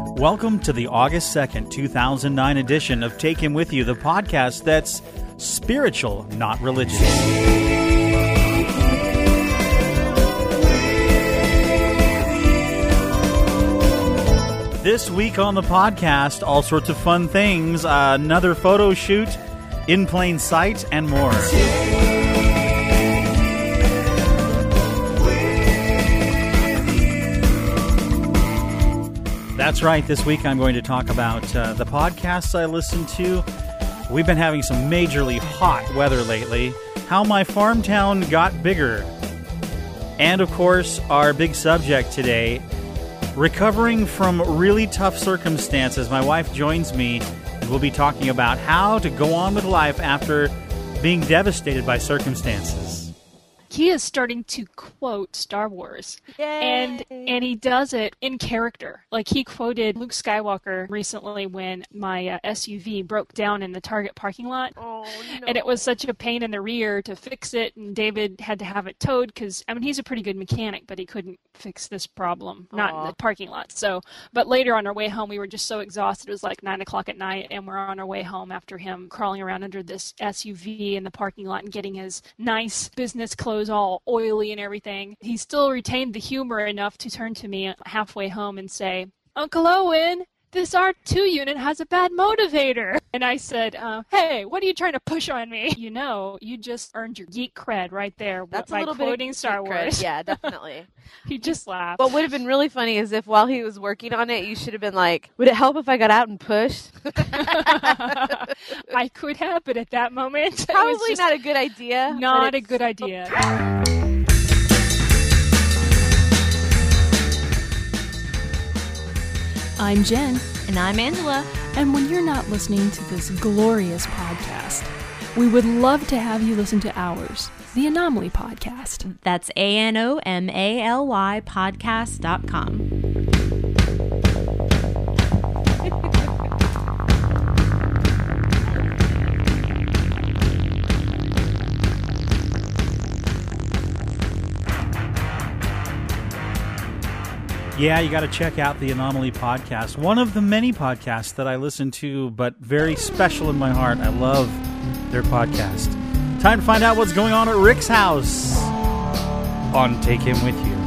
Welcome to the August 2nd, 2009 edition of Take Him With You, the podcast that's spiritual, not religious. This week on the podcast, all sorts of fun things, uh, another photo shoot, in plain sight, and more. That's right. This week I'm going to talk about uh, the podcasts I listen to. We've been having some majorly hot weather lately, how my farm town got bigger, and of course, our big subject today recovering from really tough circumstances. My wife joins me, and we'll be talking about how to go on with life after being devastated by circumstances he is starting to quote Star Wars. And and he does it in character. Like he quoted Luke Skywalker recently when my uh, SUV broke down in the Target parking lot. Oh, no. And it was such a pain in the rear to fix it and David had to have it towed cuz I mean he's a pretty good mechanic but he couldn't fix this problem not in the parking lot. So but later on our way home we were just so exhausted. It was like 9 o'clock at night and we're on our way home after him crawling around under this SUV in the parking lot and getting his nice business clothes all oily and everything, he still retained the humor enough to turn to me halfway home and say, Uncle Owen, this R2 unit has a bad motivator. And I said, uh, hey, what are you trying to push on me? You know, you just earned your geek cred right there That's by a little bit quoting of Star geek cred. Wars. Yeah, definitely. he just laughed. what would have been really funny is if while he was working on it, you should have been like, "Would it help if I got out and pushed?" I could have, but at that moment, it was Probably just not a good idea. not a good idea. I'm Jen, And I'm Angela. and when you're not listening to this glorious podcast, we would love to have you listen to ours, the Anomaly Podcast. That's A N O M A L Y podcast.com. Yeah, you got to check out the Anomaly podcast. One of the many podcasts that I listen to, but very special in my heart. I love their podcast. Time to find out what's going on at Rick's house on Take Him With You.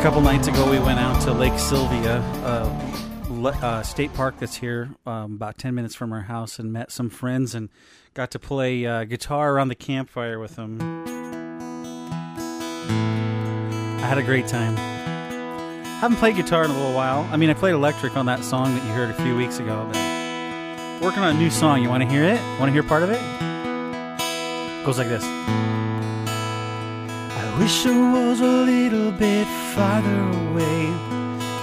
A couple nights ago we went out to Lake Sylvia, uh, uh, state park that's here, um, about 10 minutes from our house, and met some friends and got to play uh, guitar around the campfire with them. I had a great time. Haven't played guitar in a little while. I mean, I played electric on that song that you heard a few weeks ago, but working on a new song. You want to hear it? Want to hear part of it? Goes like this. Wish I was a little bit farther away.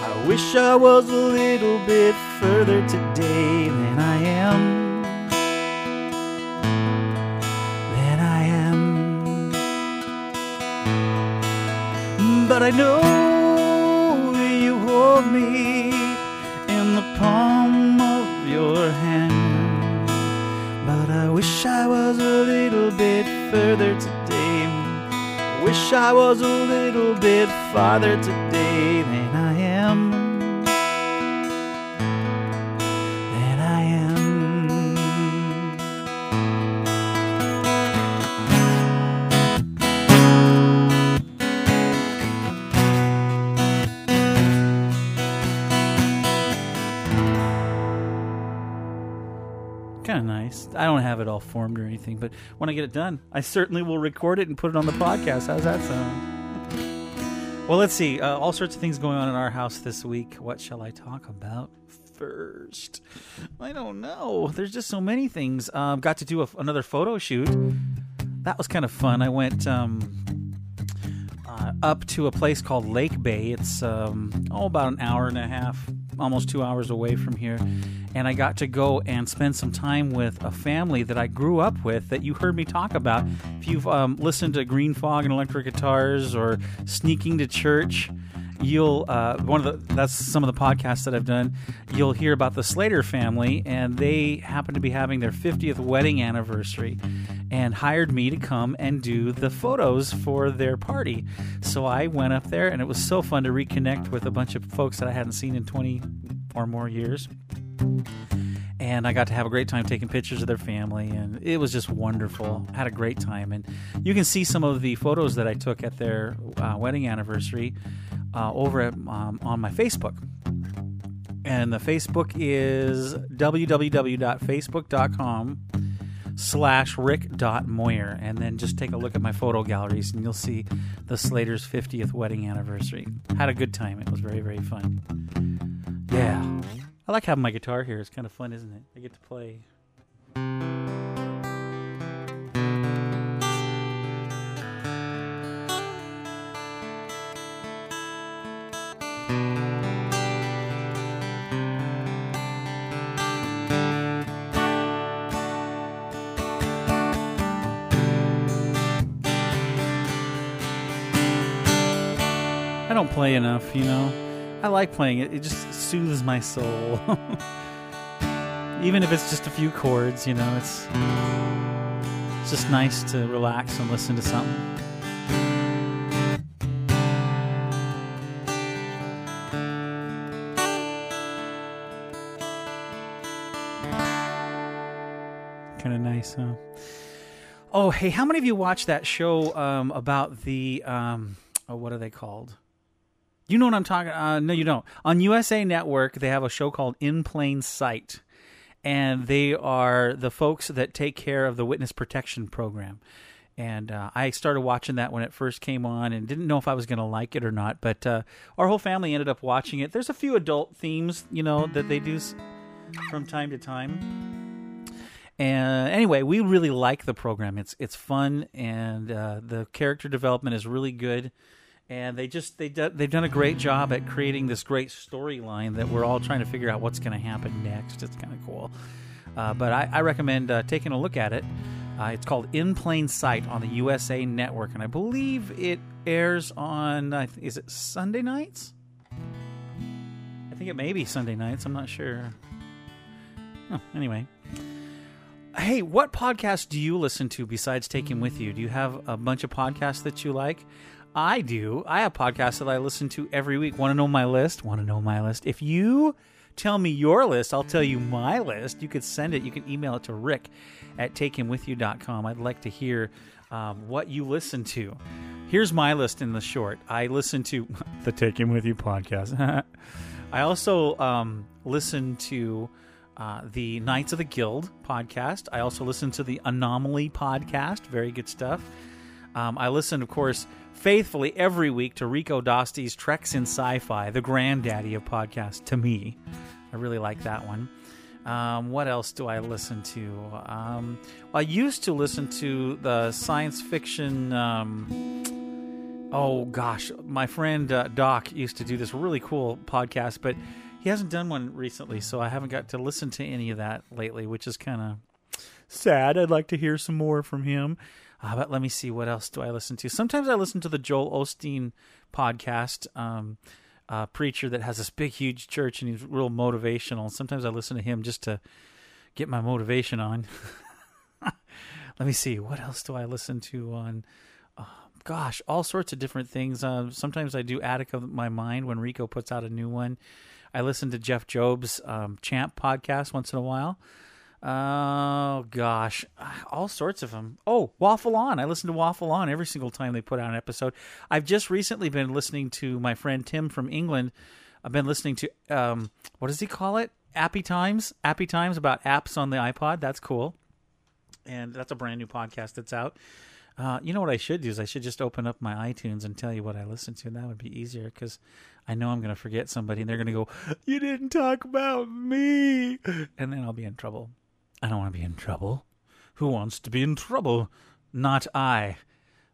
I wish I was a little bit further today than I am. Than I am. But I know you hold me in the palm of your hand. But I wish I was a little bit further today. Wish I was a little bit farther today than I am. Nice. I don't have it all formed or anything, but when I get it done, I certainly will record it and put it on the podcast. How's that sound? Well, let's see. Uh, all sorts of things going on in our house this week. What shall I talk about first? I don't know. There's just so many things. Um, got to do a, another photo shoot. That was kind of fun. I went um, uh, up to a place called Lake Bay. It's um, oh about an hour and a half almost two hours away from here, and I got to go and spend some time with a family that I grew up with that you heard me talk about. If you've um, listened to Green Fog and Electric Guitars or Sneaking to Church, you'll uh, one of the that's some of the podcasts that I've done. You'll hear about the Slater family, and they happen to be having their 50th wedding anniversary, and hired me to come and do the photos for their party. So I went up there, and it was so fun to reconnect with a bunch of folks that I hadn't seen in 20 or more years. And I got to have a great time taking pictures of their family, and it was just wonderful. I had a great time, and you can see some of the photos that I took at their uh, wedding anniversary uh, over at, um, on my Facebook. And the Facebook is www.facebook.com slash rick.moyer. And then just take a look at my photo galleries and you'll see the Slater's 50th wedding anniversary. Had a good time. It was very, very fun. Yeah. I like having my guitar here. It's kind of fun, isn't it? I get to play. I don't play enough, you know. I like playing it. It just soothes my soul. Even if it's just a few chords, you know, it's it's just nice to relax and listen to something. Kind of nice, huh? Oh, hey, how many of you watched that show um, about the um, oh, what are they called? You know what I'm talking? Uh, no, you don't. On USA Network, they have a show called In Plain Sight, and they are the folks that take care of the witness protection program. And uh, I started watching that when it first came on, and didn't know if I was going to like it or not. But uh, our whole family ended up watching it. There's a few adult themes, you know, that they do from time to time. And anyway, we really like the program. It's it's fun, and uh, the character development is really good and they just they do, they've done a great job at creating this great storyline that we're all trying to figure out what's going to happen next. It's kind of cool, uh, but I, I recommend uh, taking a look at it. Uh, it's called In Plain Sight on the USA Network, and I believe it airs on is it Sunday nights? I think it may be Sunday nights. I'm not sure. Oh, anyway. Hey, what podcast do you listen to besides Take Him With You? Do you have a bunch of podcasts that you like? I do. I have podcasts that I listen to every week. Want to know my list? Want to know my list? If you tell me your list, I'll tell you my list. You could send it. You can email it to rick at takehimwithyou.com. I'd like to hear um, what you listen to. Here's my list in the short. I listen to the Take Him With You podcast. I also um, listen to uh, the Knights of the Guild podcast. I also listen to the Anomaly podcast. Very good stuff. Um, I listen, of course, faithfully every week to Rico Dosti's Treks in Sci-Fi, the granddaddy of podcasts to me. I really like that one. Um, what else do I listen to? Um, I used to listen to the science fiction. Um, oh gosh, my friend uh, Doc used to do this really cool podcast, but he hasn't done one recently, so I haven't got to listen to any of that lately, which is kind of sad. I'd like to hear some more from him. Uh, but let me see, what else do I listen to? Sometimes I listen to the Joel Osteen podcast, um, preacher that has this big, huge church, and he's real motivational. Sometimes I listen to him just to get my motivation on. let me see, what else do I listen to on? Uh, gosh, all sorts of different things. Uh, sometimes I do Attic of My Mind when Rico puts out a new one. I listen to Jeff Job's um, Champ podcast once in a while. Oh gosh, all sorts of them. Oh, Waffle On. I listen to Waffle On every single time they put out an episode. I've just recently been listening to my friend Tim from England. I've been listening to um, what does he call it? Appy Times. Appy Times about apps on the iPod. That's cool. And that's a brand new podcast that's out. Uh, you know what I should do is I should just open up my iTunes and tell you what I listen to. That would be easier because I know I'm going to forget somebody and they're going to go, "You didn't talk about me," and then I'll be in trouble. I don't want to be in trouble. Who wants to be in trouble? Not I.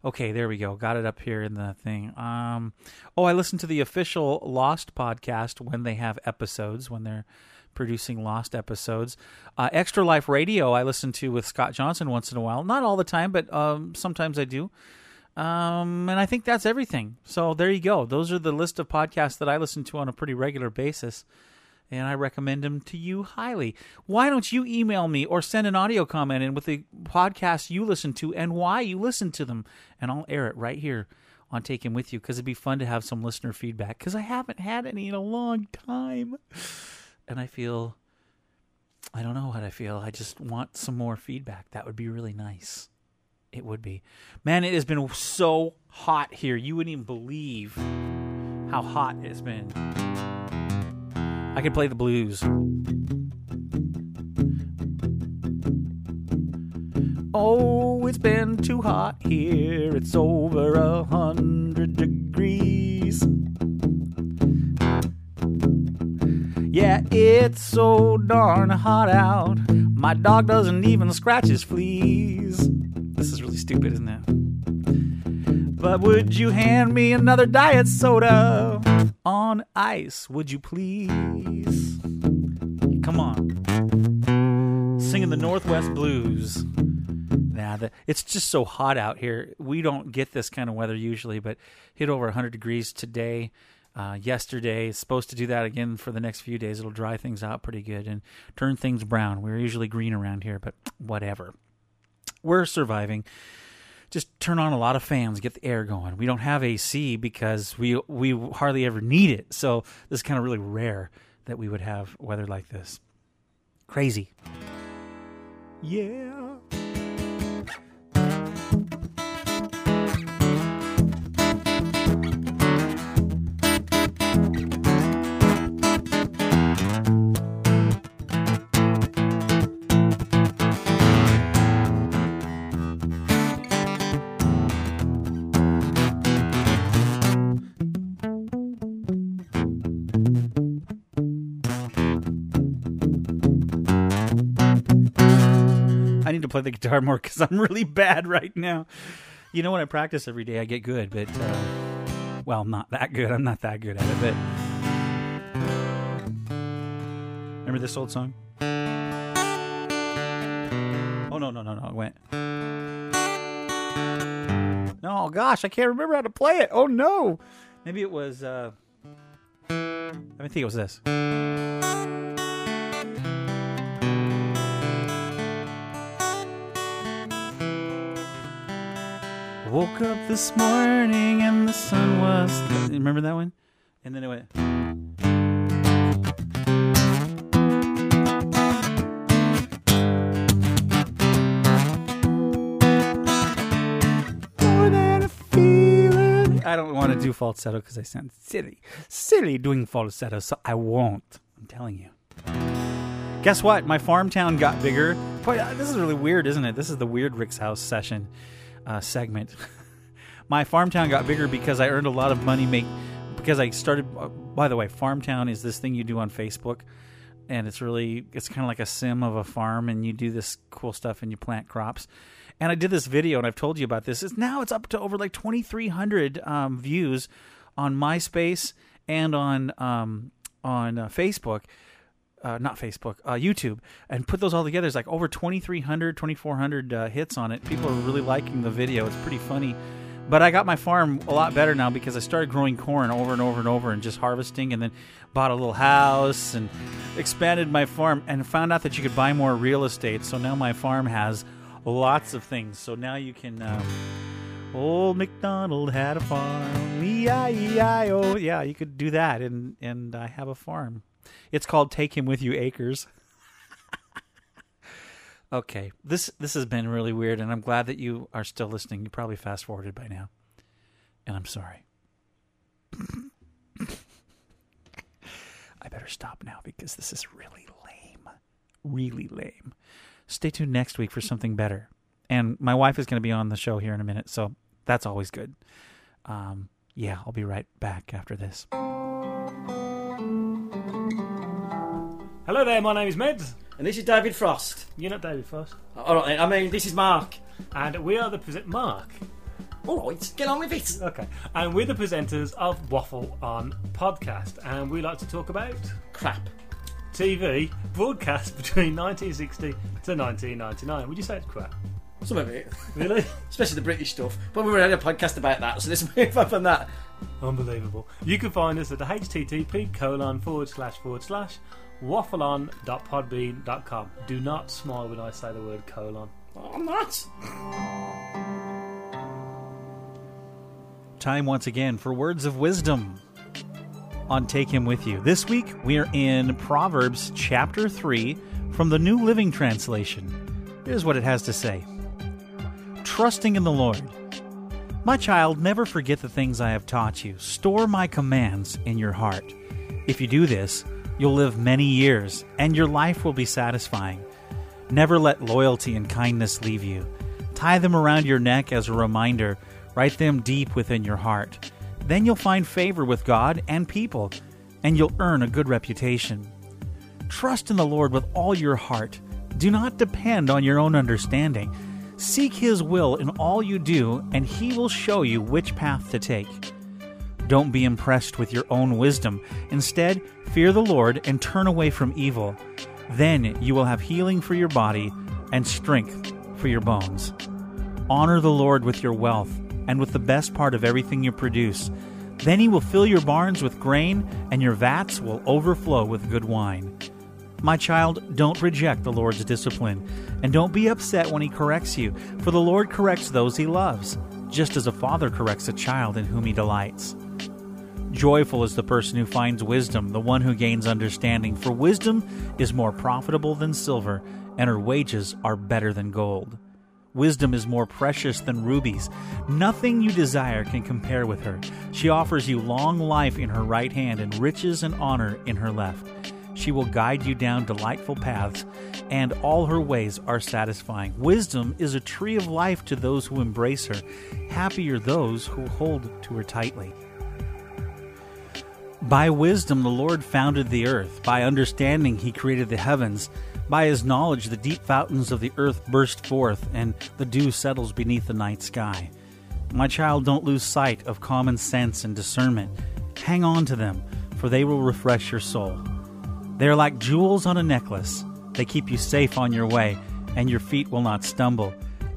Okay, there we go. Got it up here in the thing. Um, oh, I listen to the official Lost podcast when they have episodes, when they're producing Lost episodes. Uh, Extra Life Radio, I listen to with Scott Johnson once in a while. Not all the time, but um, sometimes I do. Um, and I think that's everything. So there you go. Those are the list of podcasts that I listen to on a pretty regular basis. And I recommend them to you highly. Why don't you email me or send an audio comment in with the podcasts you listen to and why you listen to them? And I'll air it right here on Take Him With You because it'd be fun to have some listener feedback because I haven't had any in a long time. And I feel, I don't know what I feel. I just want some more feedback. That would be really nice. It would be. Man, it has been so hot here. You wouldn't even believe how hot it's been. I can play the blues. Oh, it's been too hot here. It's over a hundred degrees. Yeah, it's so darn hot out. My dog doesn't even scratch his fleas. This is really stupid, isn't it? But would you hand me another diet soda on ice? Would you please? Come on. Singing the Northwest Blues. Nah, it's just so hot out here. We don't get this kind of weather usually, but hit over 100 degrees today. Uh, yesterday, supposed to do that again for the next few days. It'll dry things out pretty good and turn things brown. We're usually green around here, but whatever. We're surviving. Just turn on a lot of fans, get the air going. We don't have AC because we we hardly ever need it. So this is kind of really rare that we would have weather like this. Crazy. Yeah. To play the guitar more because I'm really bad right now. You know, when I practice every day, I get good, but uh, well, not that good. I'm not that good at it. But remember this old song? Oh no, no, no, no! It went. No, gosh, I can't remember how to play it. Oh no! Maybe it was. Uh, I think it was this. Woke up this morning and the sun was. Remember that one? And then it went. More than a feeling. I don't want to do falsetto because I sound silly. Silly doing falsetto, so I won't. I'm telling you. Guess what? My farm town got bigger. Boy, this is really weird, isn't it? This is the weird Rick's house session uh, segment. My farm town got bigger because I earned a lot of money. Make because I started. Uh, by the way, farm town is this thing you do on Facebook, and it's really it's kind of like a sim of a farm, and you do this cool stuff and you plant crops. And I did this video, and I've told you about this. Is now it's up to over like twenty three hundred um, views on MySpace and on um, on uh, Facebook uh, not Facebook, uh, YouTube, and put those all together. It's like over 2,300, 2,400 uh, hits on it. People are really liking the video. It's pretty funny. But I got my farm a lot better now because I started growing corn over and over and over and just harvesting, and then bought a little house and expanded my farm and found out that you could buy more real estate. So now my farm has lots of things. So now you can. Um, Old MacDonald had a farm. E-I-E-I-O. Yeah, you could do that, and and I have a farm. It's called Take Him With You Acres. okay, this this has been really weird, and I'm glad that you are still listening. You probably fast forwarded by now, and I'm sorry. I better stop now because this is really lame, really lame. Stay tuned next week for something better, and my wife is going to be on the show here in a minute, so that's always good. Um, yeah, I'll be right back after this. Hello there, my name is Meds. And this is David Frost. You're not David Frost. All right, I mean, this is Mark. And we are the present. Mark. All right, get on with it. Okay. And we're the presenters of Waffle On Podcast, and we like to talk about Crap. TV broadcast between 1960 to 1999. Would you say it's crap? Some of it. Really? Especially the British stuff. But we were having a podcast about that, so let's move on that. Unbelievable. You can find us at the http colon forward slash forward slash waffleon.podbean.com. Do not smile when I say the word colon. Oh, I'm not. Time once again for words of wisdom on Take Him With You. This week we are in Proverbs chapter 3 from the New Living Translation. Here's what it has to say Trusting in the Lord. My child, never forget the things I have taught you. Store my commands in your heart. If you do this, you'll live many years, and your life will be satisfying. Never let loyalty and kindness leave you. Tie them around your neck as a reminder. Write them deep within your heart. Then you'll find favor with God and people, and you'll earn a good reputation. Trust in the Lord with all your heart. Do not depend on your own understanding. Seek His will in all you do, and He will show you which path to take. Don't be impressed with your own wisdom. Instead, fear the Lord and turn away from evil. Then you will have healing for your body and strength for your bones. Honor the Lord with your wealth and with the best part of everything you produce. Then he will fill your barns with grain, and your vats will overflow with good wine. My child, don't reject the Lord's discipline, and don't be upset when he corrects you, for the Lord corrects those he loves, just as a father corrects a child in whom he delights. Joyful is the person who finds wisdom, the one who gains understanding, for wisdom is more profitable than silver, and her wages are better than gold. Wisdom is more precious than rubies. Nothing you desire can compare with her. She offers you long life in her right hand and riches and honor in her left. She will guide you down delightful paths, and all her ways are satisfying. Wisdom is a tree of life to those who embrace her. Happy are those who hold to her tightly. By wisdom the Lord founded the earth. By understanding he created the heavens. By his knowledge the deep fountains of the earth burst forth, and the dew settles beneath the night sky. My child, don't lose sight of common sense and discernment. Hang on to them, for they will refresh your soul. They are like jewels on a necklace. They keep you safe on your way, and your feet will not stumble.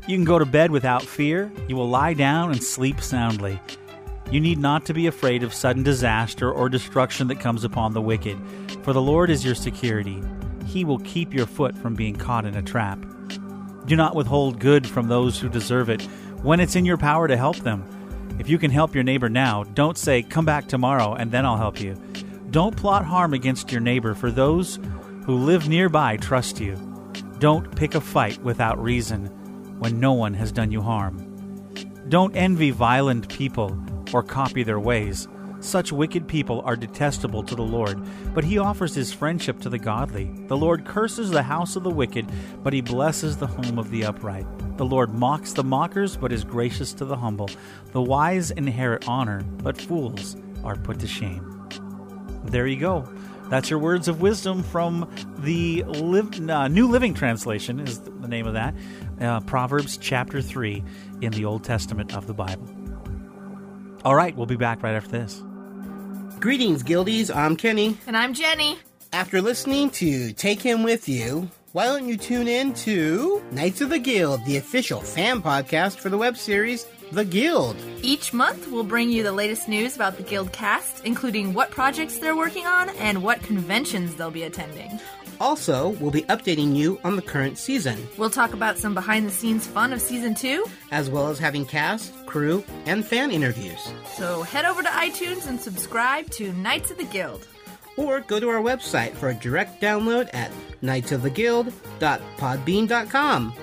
You can go to bed without fear. You will lie down and sleep soundly. You need not to be afraid of sudden disaster or destruction that comes upon the wicked, for the Lord is your security. He will keep your foot from being caught in a trap. Do not withhold good from those who deserve it when it's in your power to help them. If you can help your neighbor now, don't say, Come back tomorrow and then I'll help you. Don't plot harm against your neighbor, for those who live nearby trust you. Don't pick a fight without reason when no one has done you harm. Don't envy violent people or copy their ways. Such wicked people are detestable to the Lord, but he offers his friendship to the godly. The Lord curses the house of the wicked, but he blesses the home of the upright. The Lord mocks the mockers, but is gracious to the humble. The wise inherit honor, but fools are put to shame. There you go. That's your words of wisdom from the Liv- uh, New Living Translation, is the name of that. Uh, Proverbs chapter 3 in the Old Testament of the Bible. All right, we'll be back right after this. Greetings, Guildies. I'm Kenny. And I'm Jenny. After listening to Take Him With You, why don't you tune in to Knights of the Guild, the official fan podcast for the web series The Guild? Each month, we'll bring you the latest news about the Guild cast, including what projects they're working on and what conventions they'll be attending. Also, we'll be updating you on the current season, We'll talk about some behind the scenes fun of season two. as well as having cast, crew, and fan interviews. So head over to iTunes and subscribe to Knights of the Guild. Or go to our website for a direct download at knightsoftheguild.podbean.com.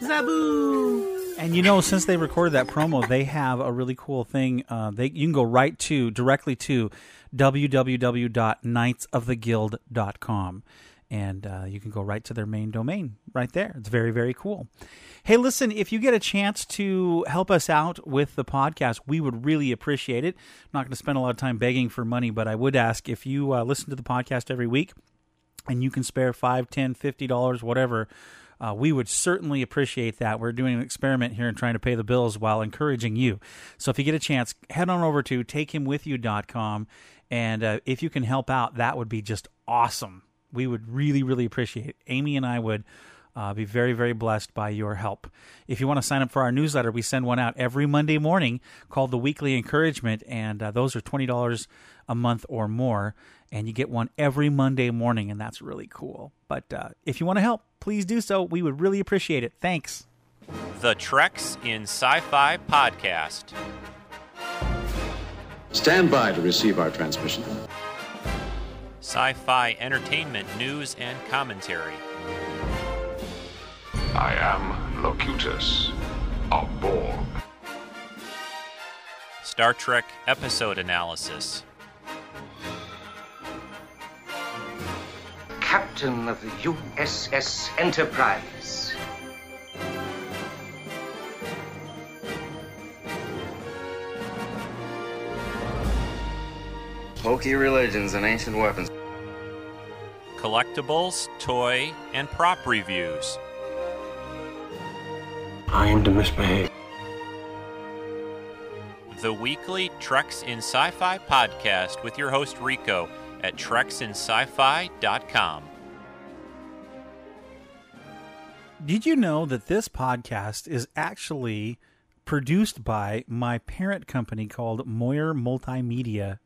Zaboo! And you know, since they recorded that promo, they have a really cool thing. Uh, they you can go right to directly to www.knightsoftheguild.com, and uh, you can go right to their main domain right there. It's very very cool. Hey, listen, if you get a chance to help us out with the podcast, we would really appreciate it. I'm not going to spend a lot of time begging for money, but I would ask if you uh, listen to the podcast every week and you can spare five, ten, fifty dollars, whatever, uh, we would certainly appreciate that. We're doing an experiment here and trying to pay the bills while encouraging you. So if you get a chance, head on over to takehimwithyou.com. And uh, if you can help out, that would be just awesome. We would really, really appreciate it. Amy and I would uh, be very, very blessed by your help. If you want to sign up for our newsletter, we send one out every Monday morning called the Weekly Encouragement, and uh, those are $20 a month or more. And you get one every Monday morning, and that's really cool. But uh, if you want to help, please do so. We would really appreciate it. Thanks. The Treks in Sci Fi Podcast. Stand by to receive our transmission. Sci fi entertainment news and commentary. I am Locutus of Borg. Star Trek episode analysis. Captain of the USS Enterprise. Pokey religions and ancient weapons. Collectibles, toy, and prop reviews. I am to misbehave. The weekly Treks in Sci Fi podcast with your host Rico at treksinsci-fi.com. Did you know that this podcast is actually produced by my parent company called Moyer Multimedia?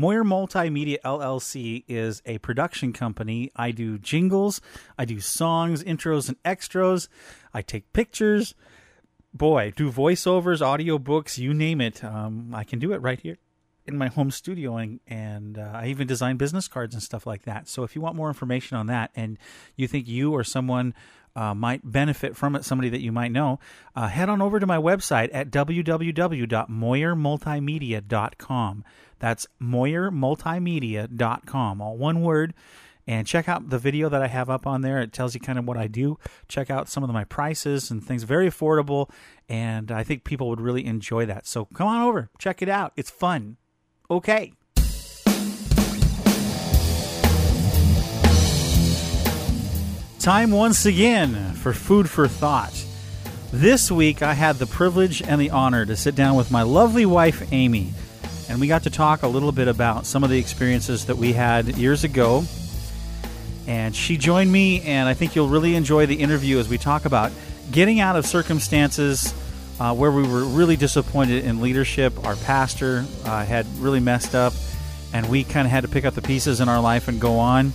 Moyer Multimedia LLC is a production company. I do jingles, I do songs, intros, and extras. I take pictures. Boy, do voiceovers, audiobooks, you name it. Um, I can do it right here in my home studio, and, and uh, I even design business cards and stuff like that. So if you want more information on that, and you think you or someone uh, might benefit from it, somebody that you might know, uh, head on over to my website at www.moyermultimedia.com. That's moyermultimedia.com, all one word. And check out the video that I have up on there. It tells you kind of what I do. Check out some of my prices and things. Very affordable, and I think people would really enjoy that. So come on over, check it out. It's fun. Okay. Time once again for Food for Thought. This week I had the privilege and the honor to sit down with my lovely wife, Amy, and we got to talk a little bit about some of the experiences that we had years ago. And she joined me, and I think you'll really enjoy the interview as we talk about getting out of circumstances uh, where we were really disappointed in leadership. Our pastor uh, had really messed up, and we kind of had to pick up the pieces in our life and go on.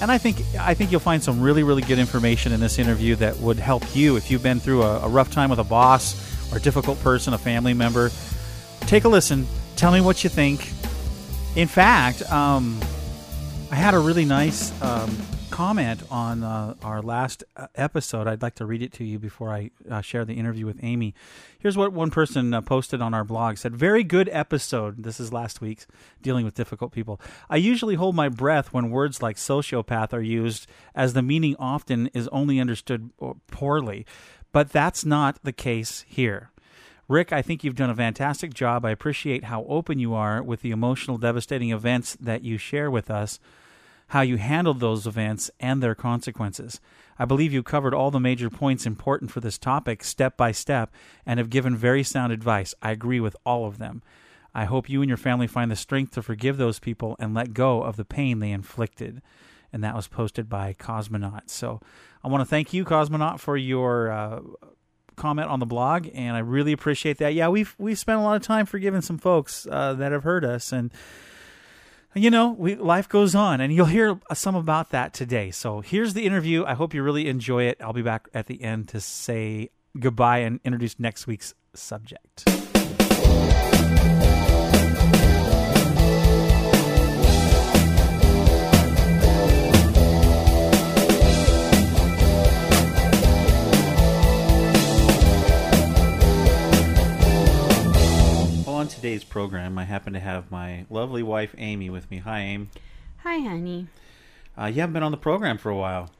And I think I think you'll find some really really good information in this interview that would help you if you've been through a, a rough time with a boss or a difficult person, a family member. Take a listen. Tell me what you think. In fact, um, I had a really nice um, comment on uh, our last uh, episode. I'd like to read it to you before I uh, share the interview with Amy. Here's what one person uh, posted on our blog said, Very good episode. This is last week's, dealing with difficult people. I usually hold my breath when words like sociopath are used, as the meaning often is only understood poorly. But that's not the case here. Rick, I think you've done a fantastic job. I appreciate how open you are with the emotional, devastating events that you share with us, how you handled those events and their consequences. I believe you covered all the major points important for this topic step by step and have given very sound advice. I agree with all of them. I hope you and your family find the strength to forgive those people and let go of the pain they inflicted. And that was posted by Cosmonaut. So I want to thank you, Cosmonaut, for your uh, comment on the blog, and I really appreciate that. Yeah, we've we've spent a lot of time forgiving some folks uh, that have hurt us, and you know, we life goes on, and you'll hear some about that today. So here's the interview. I hope you really enjoy it. I'll be back at the end to say goodbye and introduce next week's subject. Today's program, I happen to have my lovely wife Amy with me. Hi, Amy. Hi, honey. Uh, you haven't been on the program for a while.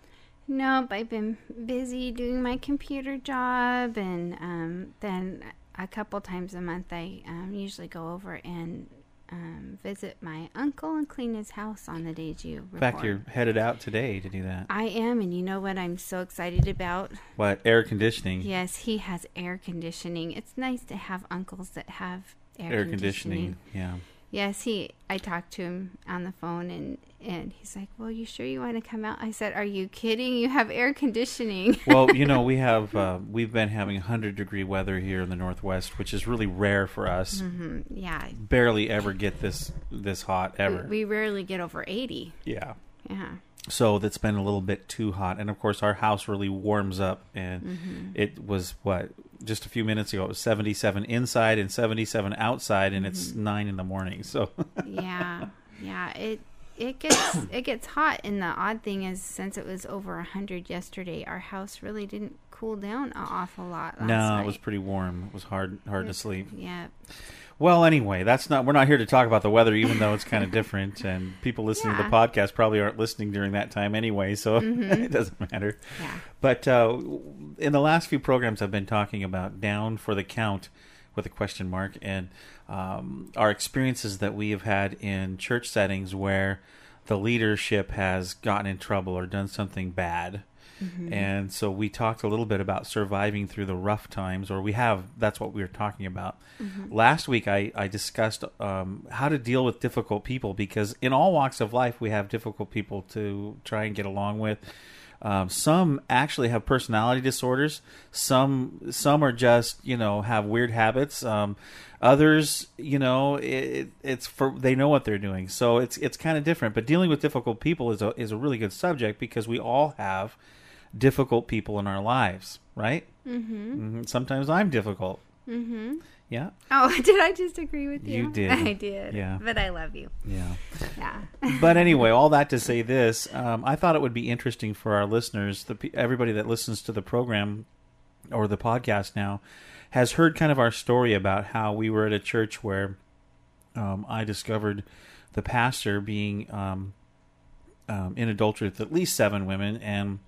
Nope, I've been busy doing my computer job, and um, then a couple times a month I um, usually go over and um, visit my uncle and clean his house on the days you record. In fact, you're headed out today to do that. I am, and you know what I'm so excited about? What air conditioning? Yes, he has air conditioning. It's nice to have uncles that have air, air conditioning. conditioning. Yeah. Yes, he. I talked to him on the phone, and and he's like, "Well, you sure you want to come out?" I said, "Are you kidding? You have air conditioning." well, you know, we have uh, we've been having 100 degree weather here in the Northwest, which is really rare for us. hmm Yeah, Barely ever get this this hot ever. we, we rarely get over eighty. yeah. Yeah. So that's been a little bit too hot, and of course our house really warms up, and Mhm. it was what just a few minutes ago it was 77 inside and 77 outside, and it's Mm-hmm. nine in the morning. So yeah, yeah. It it gets it gets hot, and the odd thing is, since it was over a hundred yesterday, our house really didn't cool down an awful lot. Last no, night. it was pretty warm. It was hard hard to sleep. Yeah. Well, anyway, that's not. We're not here to talk about the weather, even though it's kind of different, and people listening to the podcast probably aren't listening during that time anyway, so Mhm. it doesn't matter. Yeah. But uh, in the last few programs, I've been talking about down for the count with a question mark, and um, our experiences that we have had in church settings where the leadership has gotten in trouble or done something bad. Mhm. And so we talked a little bit about surviving through the rough times, or we have. That's what we were talking about. Mhm. Last week, I, I discussed um, how to deal with difficult people because in all walks of life, we have difficult people to try and get along with. Um, some actually have personality disorders. Some some are just you know have weird habits. Um, others, you know, it, it's for they know what they're doing. So it's it's kind of different. But dealing with difficult people is a is a really good subject because we all have difficult people in our lives, right? Mhm. hmm Sometimes I'm difficult. Mhm. Yeah. Oh, did I just agree with you? You did. I did. Yeah. But I love you. Yeah. Yeah. but anyway, all that to say this, um, I thought it would be interesting for our listeners, the everybody that listens to the program or the podcast now, has heard kind of our story about how we were at a church where um, I discovered the pastor being um, um, in adultery with at least seven women, and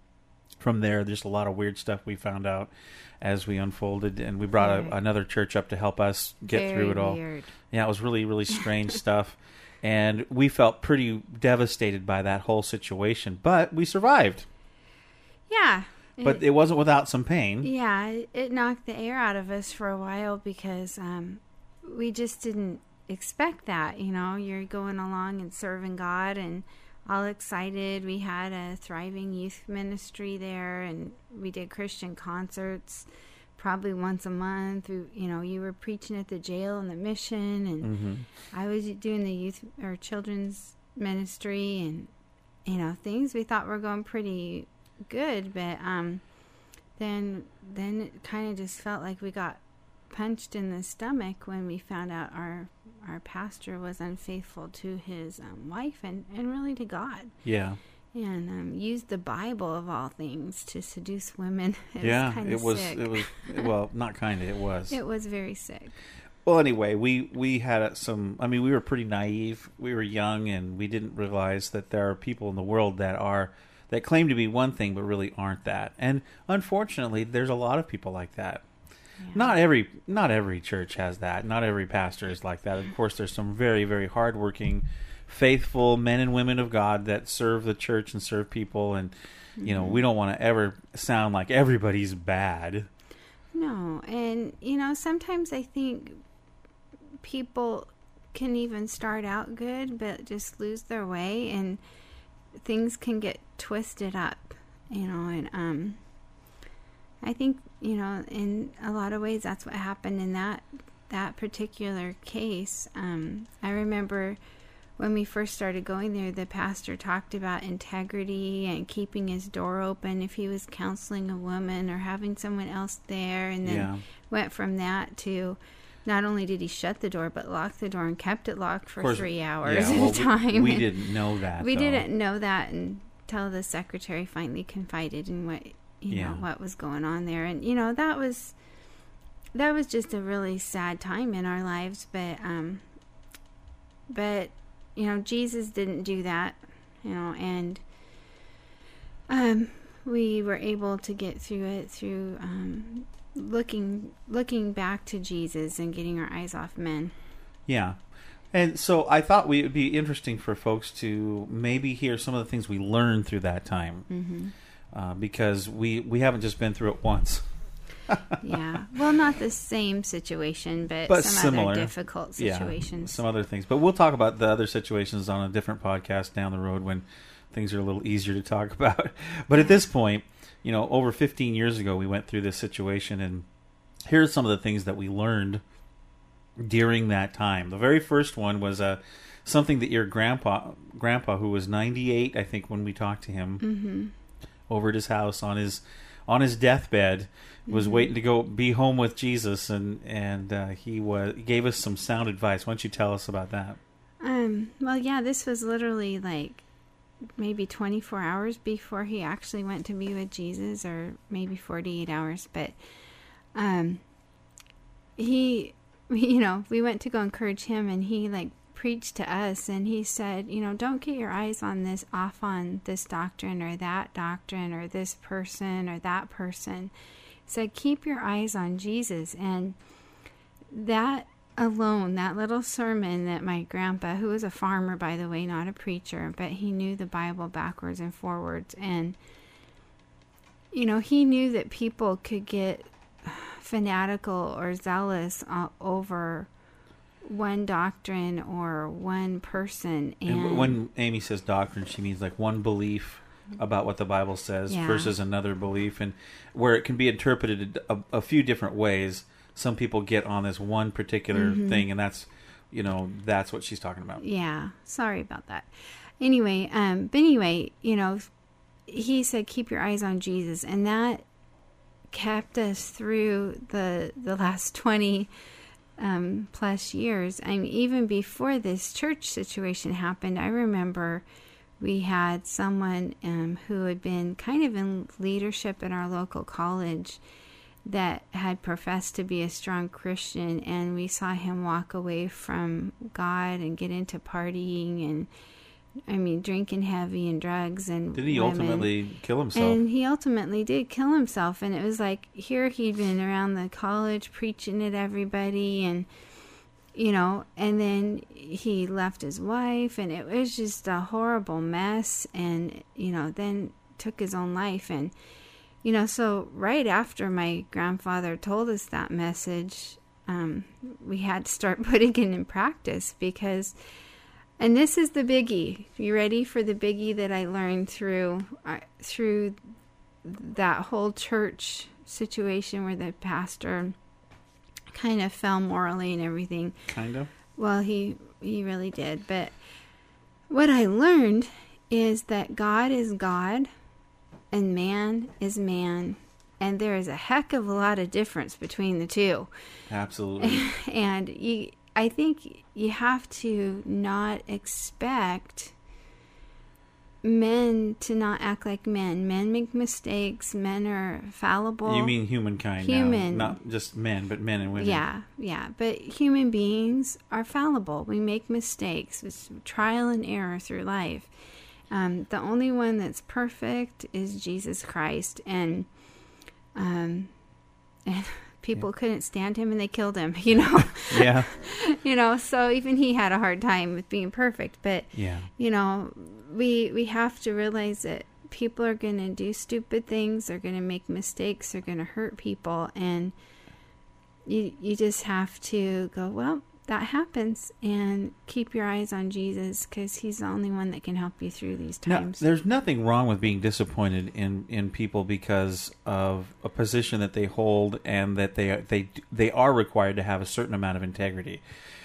from there, there's a lot of weird stuff we found out as we unfolded, and we brought a, another church up to help us get through it all. weird. Yeah, it was really, really strange stuff. And we felt pretty devastated by that whole situation, but we survived. Yeah. But it wasn't without some pain. Yeah, it- it knocked the air out of us for a while because um, we just didn't expect that. You know, you're going along and serving God and all excited. We had a thriving youth ministry there, and we did Christian concerts probably once a month. We, you know, you were preaching at the jail and the mission, and Mhm. I was doing the youth or children's ministry, and you know, things we thought were going pretty good, but um, then then it kind of just felt like we got punched in the stomach when we found out our our pastor was unfaithful to his um, wife and and really to God Yeah. and um, used the Bible of all things to seduce women. It yeah, was it was. sick. It was. Well, not kind of. It was. It was very sick. Well, anyway, we we had some. I mean, we were pretty naive. We were young, and we didn't realize that there are people in the world that are that claim to be one thing, but really aren't that. And unfortunately, there's a lot of people like that. Not every not every church has that. Not every pastor is like that. Of course, there's some very very hardworking, faithful men and women of God that serve the church and serve people. And you know, Mhm. we don't want to ever sound like everybody's bad. No, and you know, sometimes I think people can even start out good but just lose their way and things can get twisted up, you know, and um I think, you know, in a lot of ways that's what happened in that that particular case. Um I remember when we first started going there, the pastor talked about integrity and keeping his door open if he was counseling a woman or having someone else there, and then Yeah. went from that to not only did he shut the door, but locked the door and kept it locked for course, three hours yeah, at well, a time. We, we didn't know that. We though. didn't know that until the secretary finally confided in what you Yeah. know what was going on there, and you know that was that was just a really sad time in our lives, but um, but you know Jesus didn't do that, you know, and um, we were able to get through it through um, looking looking back to Jesus and getting our eyes off men. Yeah. And so I thought we, it would be interesting for folks to maybe hear some of the things we learned through that time, Mhm. Uh, because we we haven't just been through it once. yeah. Well, not the same situation, but, but some similar other difficult Yeah, situations. some other things. But we'll talk about the other situations on a different podcast down the road when things are a little easier to talk about. But at this point, you know, over 15 years ago, we went through this situation, and here's some of the things that we learned during that time. The very first one was uh, something that your grandpa, grandpa, who was 98, I think, when we talked to him Mhm. Over at his house on his on his deathbed, was Mhm. waiting to go be home with Jesus, and and uh, he was he gave us some sound advice. Why don't you tell us about that? Um, well, yeah, this was literally like maybe 24 hours before he actually went to be with Jesus, or maybe 48 hours. But um, he, you know, we went to go encourage him, and he like preached to us, and he said, you know, don't get your eyes on this off on this doctrine or that doctrine or this person or that person. He said, keep your eyes on Jesus, and that alone, that little sermon that my grandpa, who was a farmer, by the way, not a preacher, but he knew the Bible backwards and forwards. And, you know, he knew that people could get fanatical or zealous uh, over one doctrine or one person. And, And when Amy says doctrine, she means like one belief about what the Bible says Yeah. versus another belief, and where it can be interpreted a, a few different ways. Some people get on this one particular Mhm. thing, and that's you know that's what she's talking about. Yeah, sorry about that. Anyway, um, but anyway, you know, he said keep your eyes on Jesus, and that kept us through the the last twenty um, plus years. And even before this church situation happened, I remember we had someone um, who had been kind of in leadership in our local college that had professed to be a strong Christian, and we saw him walk away from God and get into partying and, I mean, drinking heavy and drugs and. Did he women. ultimately kill himself? And he ultimately did kill himself, and it was like here he'd been around the college preaching at everybody, and you know, and then he left his wife, and it was just a horrible mess, and you know, then took his own life, and you know, so right after my grandfather told us that message, um, we had to start putting it in practice because, and this is the biggie. You ready for the biggie that I learned through uh, through that whole church situation where the pastor kind of fell morally and everything. Kind of. Well, he he really did, but what I learned is that God is God and man is man, and there is a heck of a lot of difference between the two. Absolutely. and you I think you have to not expect men to not act like men. Men make mistakes. Men are fallible. you mean humankind? Human. now. not just men, but men and women. Yeah, yeah. But human beings are fallible. We make mistakes. It's trial and error through life. Um, the only one that's perfect is Jesus Christ, and um, and people couldn't stand him, and they killed him. You know. Yeah. you know. So even he had a hard time with being perfect. But Yeah. you know, we we have to realize that people are going to do stupid things. They're going to make mistakes. They're going to hurt people, and you you just have to go. Well, that happens, and keep your eyes on Jesus because He's the only one that can help you through these Now, times. there's nothing wrong with being disappointed in, in people because of a position that they hold and that they they they are required to have a certain amount of integrity.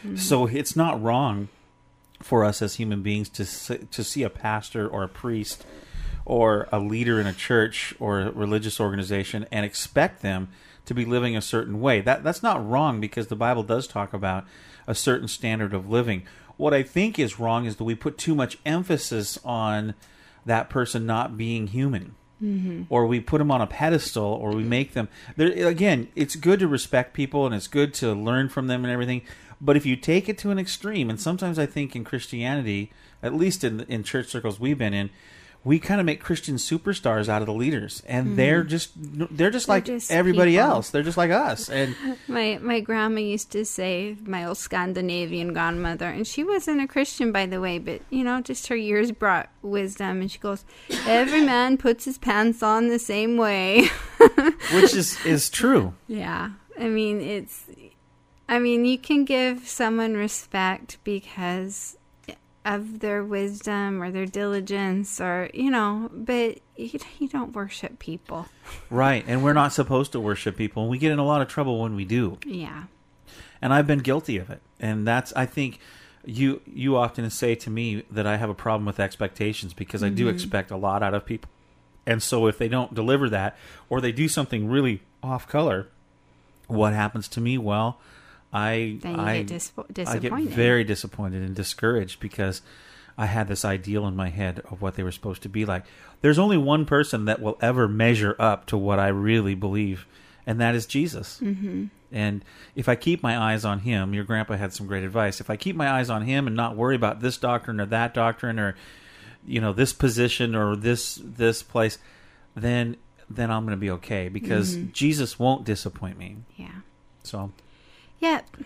Mhm. So it's not wrong for us as human beings to see, to see a pastor or a priest or a leader in a church or a religious organization and expect them to be living a certain way. That that's not wrong because the Bible does talk about a certain standard of living. What I think is wrong is that we put too much emphasis on that person not being human. Mhm. Or we put them on a pedestal, or we make them. There again, it's good to respect people, and it's good to learn from them and everything. But if you take it to an extreme, and sometimes I think in Christianity, at least in in church circles we've been in, we kind of make Christian superstars out of the leaders, and Mhm. they're just they're just They're like just everybody people. else. They're just like us, and My my grandma used to say my old Scandinavian grandmother, and she wasn't a Christian by the way, but you know, just her years brought wisdom. And she goes, "Every man puts his pants on the same way." which is is true. yeah, I mean it's, I mean you can give someone respect because of their wisdom or their diligence or you know, but you, you don't worship people. Right, and we're not supposed to worship people, and we get in a lot of trouble when we do. Yeah. And I've been guilty of it. And that's I think you you often say to me that I have a problem with expectations because I do Mhm. expect a lot out of people. And so if they don't deliver that or they do something really off color, what happens to me? Well, I Then you I, get dis- I get very disappointed and discouraged because I had this ideal in my head of what they were supposed to be like. There's only one person that will ever measure up to what I really believe, and that is Jesus. Mhm. And if I keep my eyes on him, your grandpa had some great advice. If I keep my eyes on him and not worry about this doctrine or that doctrine or you know this position or this this place, then then I'm going to be okay because Mhm. Jesus won't disappoint me. Yeah. So Yep.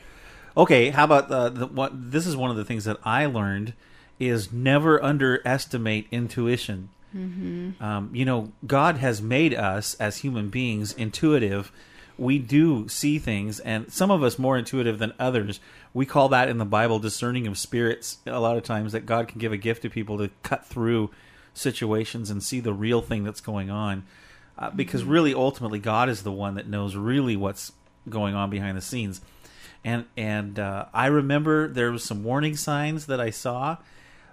Okay, how about the, the what? This is one of the things that I learned is never underestimate intuition. Mhm. Um, you know, God has made us as human beings intuitive. We do see things, and some of us more intuitive than others. We call that in the Bible discerning of spirits. A lot of times, that God can give a gift to people to cut through situations and see the real thing that's going on. Uh, because Mhm. really, ultimately, God is the one that knows really what's going on behind the scenes. And and uh, I remember there was some warning signs that I saw,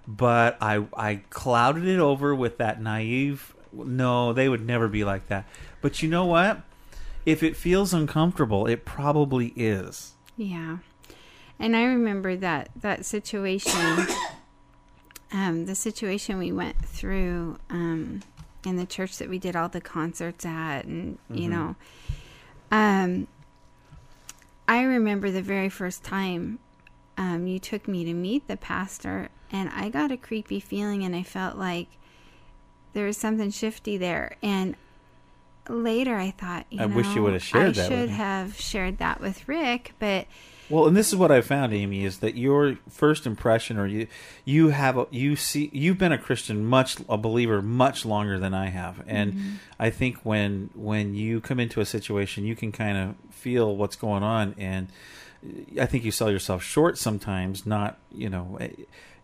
but I I clouded it over with that naive. No, they would never be like that. But you know what? If it feels uncomfortable, it probably is. Yeah. And I remember that that situation um the situation we went through um in the church that we did all the concerts at and you Mhm. know um I remember the very first time um you took me to meet the pastor and I got a creepy feeling and I felt like there was something shifty there. And later I thought you I wish you would have shared I that with should have shared that with Rick but Well, and this is what I found, Amy, is that your first impression, or you, you have, a, you see, you've been a Christian, much a believer, much longer than I have, and Mhm. I think when when you come into a situation, you can kind of feel what's going on, and I think you sell yourself short sometimes. Not, you know.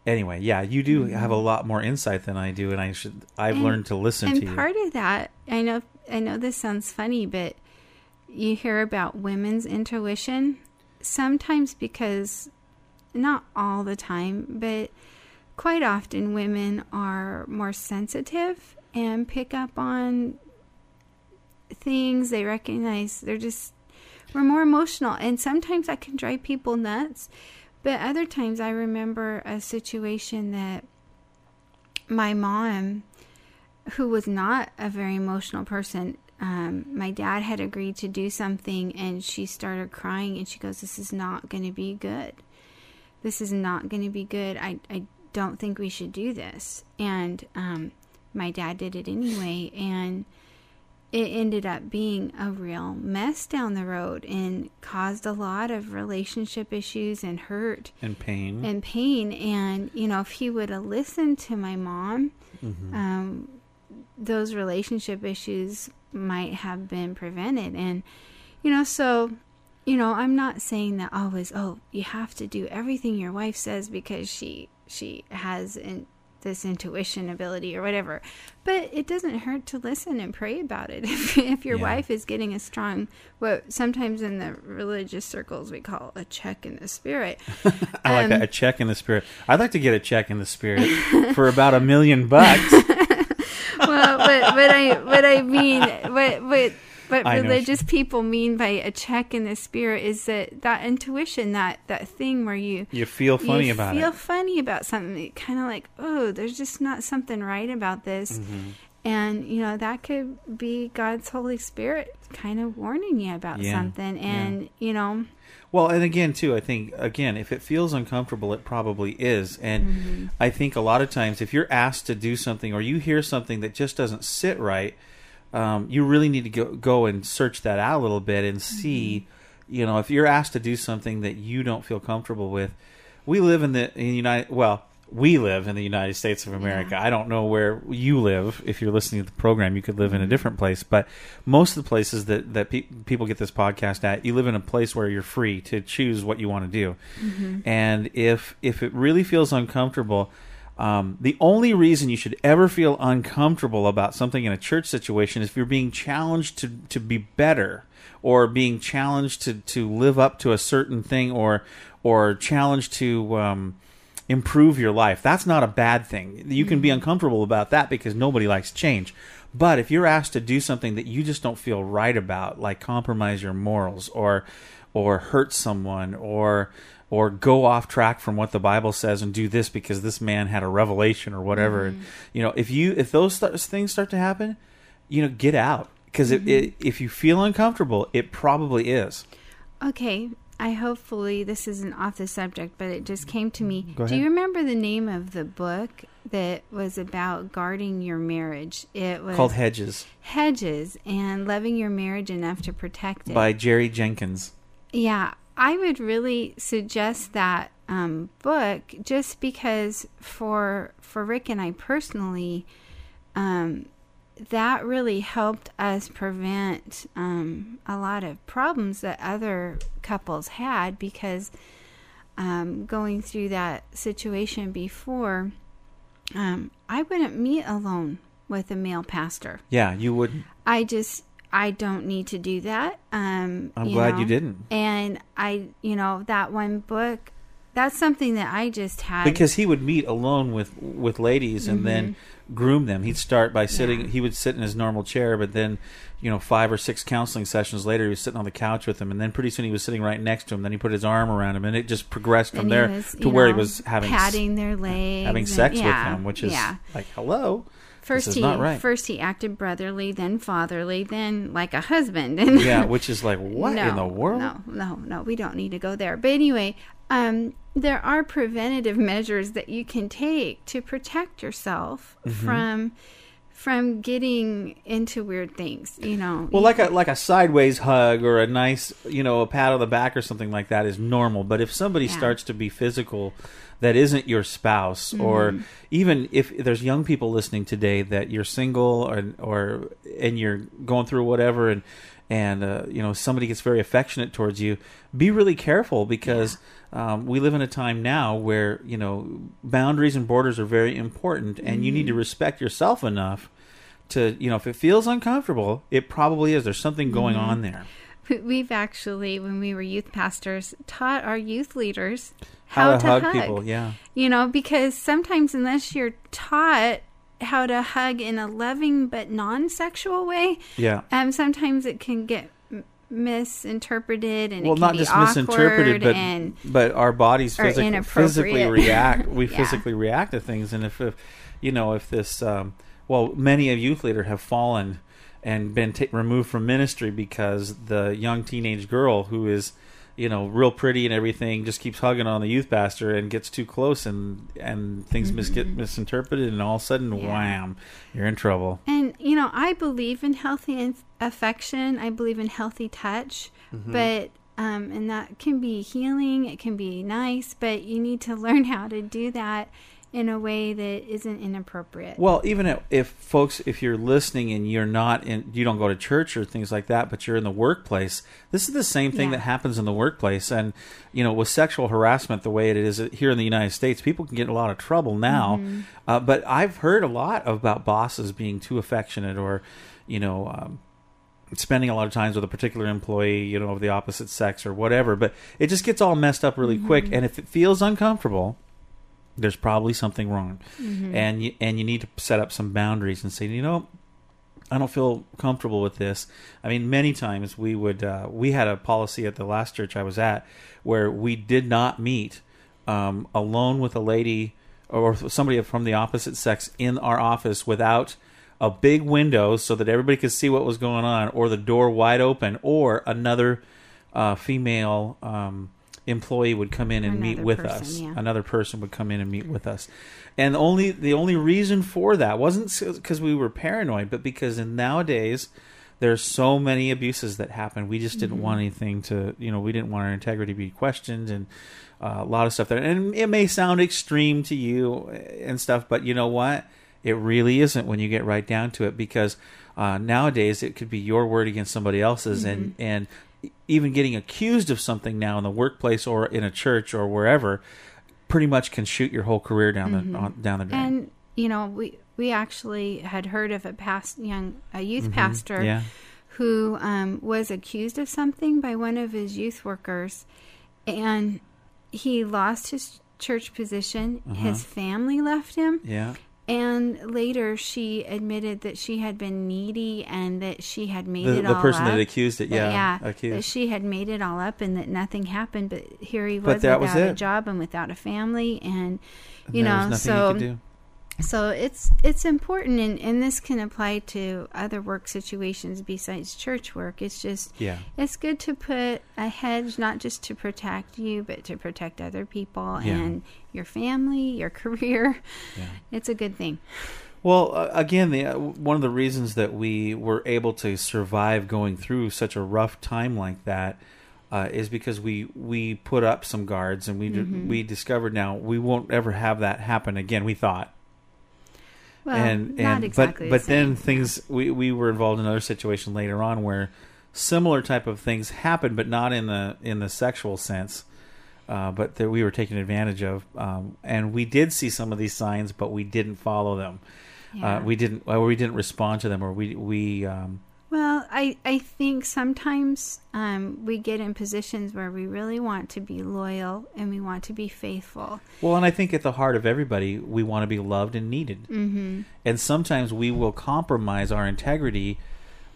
Anyway, yeah, you do Mhm. have a lot more insight than I do, and I should. I've And- learned to listen and to you. part of that, I know, I know this sounds funny, but you hear about women's intuition sometimes because, not all the time, but quite often women are more sensitive and pick up on things. They recognize they're just we're more emotional, and sometimes that can drive people nuts. But other times, I remember a situation that my mom, who was not a very emotional person, um, my dad had agreed to do something and she started crying and she goes, This is not going to be good. This is not going to be good. I, I don't think we should do this. And um, my dad did it anyway. And it ended up being a real mess down the road and caused a lot of relationship issues and hurt And pain. and pain. And you know, if he would have listened to my mom, Mhm. um, those relationship issues might have been prevented. And you know, so you know, I'm not saying that always. Oh, you have to do everything your wife says because she she has in, this intuition ability or whatever. But it doesn't hurt to listen and pray about it. If, if your Yeah. wife is getting a strong, what sometimes in the religious circles we call a check in the spirit. I like Um, that. A check in the spirit. I'd like to get a check in the spirit for about a million bucks. well, but but I what I mean what what what religious people mean by a check in the spirit is that that intuition that that thing where you You feel funny about it. you about feel it. funny about something kind of like oh there's just not something right about this Mhm. and you know that could be God's Holy Spirit kind of warning you about Yeah, something yeah. and you know Well, and again, too, I think again, if it feels uncomfortable, it probably is. And Mhm. I think a lot of times, if you're asked to do something or you hear something that just doesn't sit right, um, you really need to go go and search that out a little bit and see. You know, if you're asked to do something that you don't feel comfortable with, we live in the in the United. Well, we live in the United States of America. I don't know where you live. If you're listening to the program, you could live in a different place. But most of the places that that pe- people get this podcast at, you live in a place where you're free to choose what you want to do. Mhm. And if if it really feels uncomfortable, um, the only reason you should ever feel uncomfortable about something in a church situation is if you're being challenged to to be better or being challenged to to live up to a certain thing or or challenged to um, improve your life. That's not a bad thing. You can be mm-hmm. uncomfortable about that because nobody likes change. But if you're asked to do something that you just don't feel right about, like compromise your morals or or hurt someone or or go off track from what the Bible says and do this because this man had a revelation or whatever. Mm-hmm. You know, if you if those th- things start to happen, you know, get out because it, mm-hmm. it, if you feel uncomfortable, it probably is. Okay, I hopefully this isn't off the subject, but it just came to me. Do you remember the name of the book that was about guarding your marriage? It was Called Hedges Hedges and loving your marriage enough to protect it. by Jerry Jenkins. Yeah, I would really suggest that um, book just because for for Rick and I personally, um, that really helped us prevent um, a lot of problems that other couples had because um, going through that situation before, um, I wouldn't meet alone with a male pastor. Yeah, you wouldn't. I just I don't need to do that. Um, I'm glad you didn't. And I, you know, that one book, that's something that I just had because he would meet alone with with ladies and then mm-hmm. groom them. He'd start by sitting. He would sit in his normal chair, but then, you know, five or six counseling sessions later, he was sitting on the couch with him, and then pretty soon he was sitting right next to him. Then he put his arm around him, and it just progressed from there was, to where he was having patting their legs, having and- sex with him, which is yeah. like, hello, First he not right. first he acted brotherly, then fatherly, then like a husband. And yeah, which is like, what no, in the world? No, no, no. We don't need to go there. But anyway, um, there are preventative measures that you can take to protect yourself Mhm. from from getting into weird things. You know. Well, like a like a sideways hug or a nice, you know, a pat on the back or something like that is normal. But if somebody Yeah. starts to be physical, that isn't your spouse, or Mhm. even if there's young people listening today that you're single or or and you're going through whatever, and and uh, you know somebody gets very affectionate towards you, be really careful because. Um, we live in a time now where you know boundaries and borders are very important, and you need to Mhm. respect yourself enough to you know if it feels uncomfortable it probably is there's something going Mhm. on there We've actually, when we were youth pastors, taught our youth leaders How how, to to, hug hug, people, yeah. You know, because sometimes unless you're taught how to hug in a loving but non-sexual way, Yeah. um, sometimes it can get misinterpreted and well it can not be just misinterpreted but and but our bodies or physically, react we Yeah. physically react to things and if, if you know if this um, well many of youth leader have fallen and been ta- removed from ministry because the young teenage girl who is you know real pretty and everything just keeps hugging on the youth pastor and gets too close and and things mis- get Mhm. misinterpreted and all of a sudden Yeah. wham you're in trouble And you know, I believe in healthy in- affection. I believe in healthy touch, Mhm. but um, and that can be healing. It can be nice, but you need to learn how to do that in a way that isn't inappropriate. Well, even if, if folks, if you're listening and you're not in, you don't go to church or things like that, but you're in the workplace, this is the same thing Yeah. that happens in the workplace. And, you know, with sexual harassment the way it is here in the United States, people can get in a lot of trouble now. Mhm. Uh, but I've heard a lot about bosses being too affectionate or, you know, um, spending a lot of times with a particular employee, you know, of the opposite sex or whatever. But it just gets all messed up really quick. Mhm. And if it feels uncomfortable, there's probably something wrong, Mhm. and you, and you need to set up some boundaries and say, you know, I don't feel comfortable with this. I mean, many times we would uh, we had a policy at the last church I was at where we did not meet um, alone with a lady or somebody from the opposite sex in our office without a big window so that everybody could see what was going on, or the door wide open, or another uh, female um, employee would come in and meet with person, us. yeah. Another person would come in and meet with us, and the only the only reason for that wasn't because we were paranoid, but because in nowadays there's so many abuses that happen. We just didn't Mhm. want anything to, you know, we didn't want our integrity to be questioned and uh, a lot of stuff there. And it may sound extreme to you and stuff, but you know what? It really isn't when you get right down to it because uh, nowadays it could be your word against somebody else's and, and even getting accused of something now in the workplace or in a church or wherever pretty much can shoot your whole career down Mhm. the on, down the drain. And you know, we we actually had heard of a past young a youth Mhm, pastor yeah. who um, was accused of something by one of his youth workers, and he lost his church position. Uh-huh. His family left him. Yeah. And later, she admitted that she had been needy and that she had made The- it the all person up. that accused it, That- yeah, yeah, accused. that she had made it all up and that nothing happened. But here he was that was without a job and without a family, and you was know, so you could do. So it's it's important, and, and this can apply to other work situations besides church work. It's just Yeah. it's good to put a hedge, not just to protect you, but to protect other people Yeah. and your family, your career. Yeah. It's a good thing. Well, uh, again, the uh, one of the reasons that we were able to survive going through such a rough time like that uh, is because we we put up some guards and we d- Mhm. we discovered now we won't ever have that happen again. We thought. Well, and not and exactly the but but then things we we were involved in another situation later on where similar type of things happened, but not in the in the sexual sense. Uh, but that we were taken advantage of, um, and we did see some of these signs, but we didn't follow them. Yeah. Uh, we didn't, or we didn't respond to them, or we we um, Well, I, I think sometimes um, we get in positions where we really want to be loyal and we want to be faithful. well, and I think at the heart of everybody, we want to be loved and needed, Mhm. and sometimes we will compromise our integrity,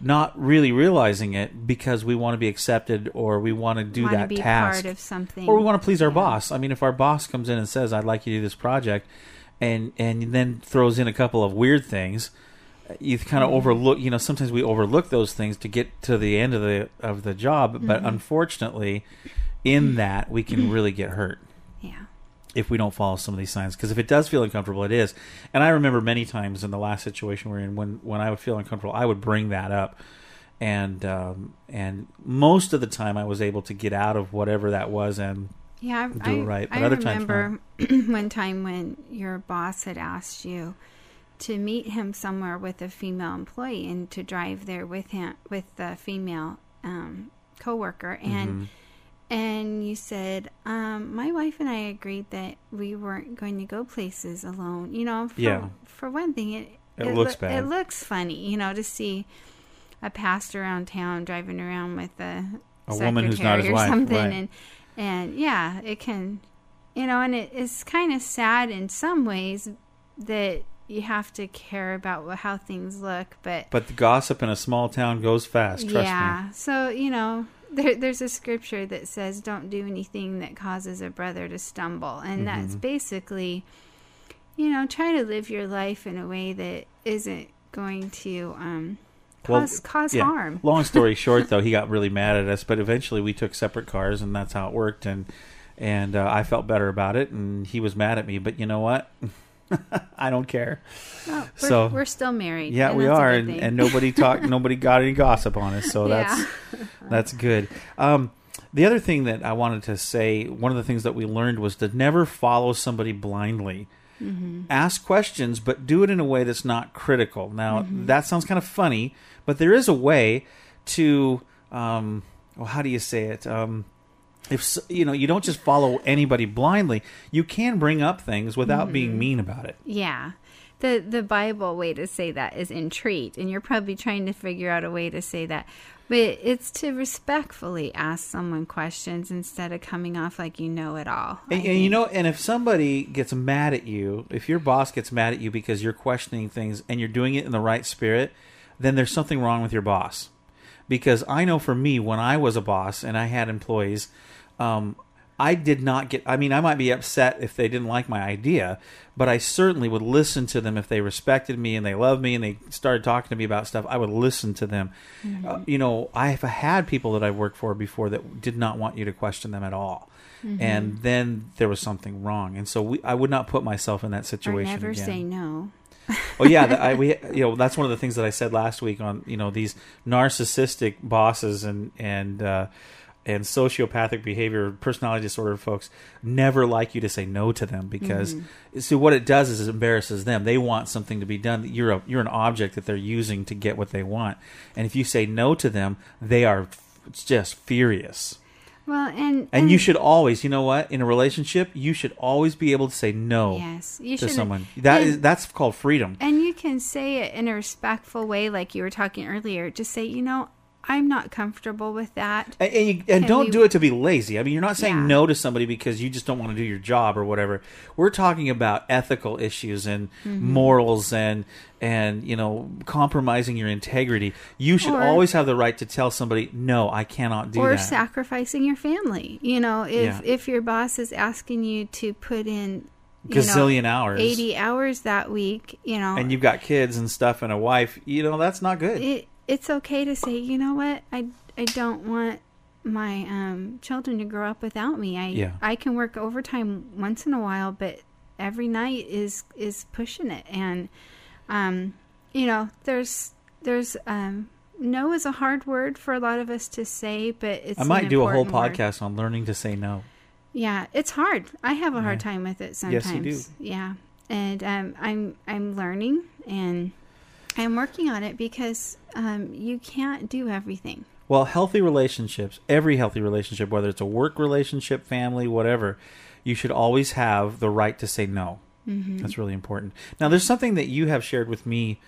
not really realizing it because we want to be accepted or we want to do Wanna that be task, part of something. or we want to please our boss. I mean, if our boss comes in and says, "I'd like you to do this project," and and then throws in a couple of weird things. You kind of Mhm. overlook, you know. Sometimes we overlook those things to get to the end of the of the job, but Mhm. unfortunately, in that we can really get hurt Yeah. if we don't follow some of these signs. Because if it does feel uncomfortable, it is. And I remember many times in the last situation we're in, when when I would feel uncomfortable, I would bring that up, and um, and most of the time I was able to get out of whatever that was and Yeah, do I, it right. But I other times, remember one time when your boss had asked you to meet him somewhere with a female employee and to drive there with him with the female um, coworker, and Mhm. and you said, um, my wife and I agreed that we weren't going to go places alone. You know, for, Yeah. For one thing, it It looks loo- bad. It looks funny, you know, to see a pastor around town driving around with a A woman who's not his wife, something, right. and and yeah, it can, you know, and it is kind of sad in some ways that you have to care about how things look, but But the gossip in a small town goes fast. Trust yeah. me. So you know, there, there's a scripture that says, "Don't do anything that causes a brother to stumble," and that's Mhm. basically, you know, try to live your life in a way that isn't going to um, cause cause yeah. harm. Long story short, though, he got really mad at us, but eventually we took separate cars, and that's how it worked. And and uh, I felt better about it, and he was mad at me. But you know what? I don't care. Well, we're, so we're still married. Yeah, we are, and, and nobody talked. nobody got any gossip on us, so that's Yeah. that's good. Um, the other thing that I wanted to say, one of the things that we learned was to never follow somebody blindly. Mhm. Ask questions, but do it in a way that's not critical. Now, Mhm. that sounds kind of funny, but there is a way to, um, well, how do you say it? Um, if you know, you don't just follow anybody blindly. You can bring up things without being Mhm. mean about it. Yeah. The the Bible way to say that is entreat, and you're probably trying to figure out a way to say that. But it's to respectfully ask someone questions instead of coming off like you know it all. And, and you know, and if somebody gets mad at you, if your boss gets mad at you because you're questioning things and you're doing it in the right spirit, then there's something wrong with your boss. Because I know for me, when I was a boss and I had employees, um, I did not get. I mean, I might be upset if they didn't like my idea, but I certainly would listen to them if they respected me and they loved me and they started talking to me about stuff. I would listen to them. Mhm. Uh, you know, I've had people that I've worked for before that did not want you to question them at all. Mhm. And then there was something wrong, and so we, I would not put myself in that Or situation never again. say no. oh yeah, that I, we you know that's one of the things that I said last week on you know these narcissistic bosses and and uh, and sociopathic behavior, personality disorder folks never like you to say no to them because Mhm. so what it does is it embarrasses them. They want something to be done. You're a, you're an object that they're using to get what they want, and if you say no to them, they are f- just furious. Well, and And you should always, you know what, in a relationship, you should always be able to say no Yes, you to should- someone. That and- is that's called freedom. And you can say it in a respectful way, like you were talking earlier. Just say, you know, I'm not comfortable with that. And, and, you, and don't we- do it to be lazy. I mean, you're not saying Yeah. no to somebody because you just don't want to do your job or whatever. We're talking about ethical issues and Mhm. morals and and you know compromising your integrity. You should Or- always have the right to tell somebody, "No, I cannot do or that." Or sacrificing your family. You know, if Yeah. if your boss is asking you to put in you Gazillion know, hours. eighty hours that week, you know, and you've got kids and stuff and a wife. You know that's not good. it it's okay to say, you know what, I I don't want my um, children to grow up without me. I Yeah. I can work overtime once in a while, but every night is is pushing it, and um, you know, there's there's um, no is a hard word for a lot of us to say, but it's I might do a whole word. podcast on learning to say no. Yeah, it's hard. I have a hard Yeah. time with it sometimes. Yes, you do. Yeah, and um, I'm I'm learning and I'm working on it because um, you can't do everything. Well, healthy relationships, every healthy relationship, whether it's a work relationship, family, whatever, you should always have the right to say no. Mhm. That's really important. Now, there's something that you have shared with me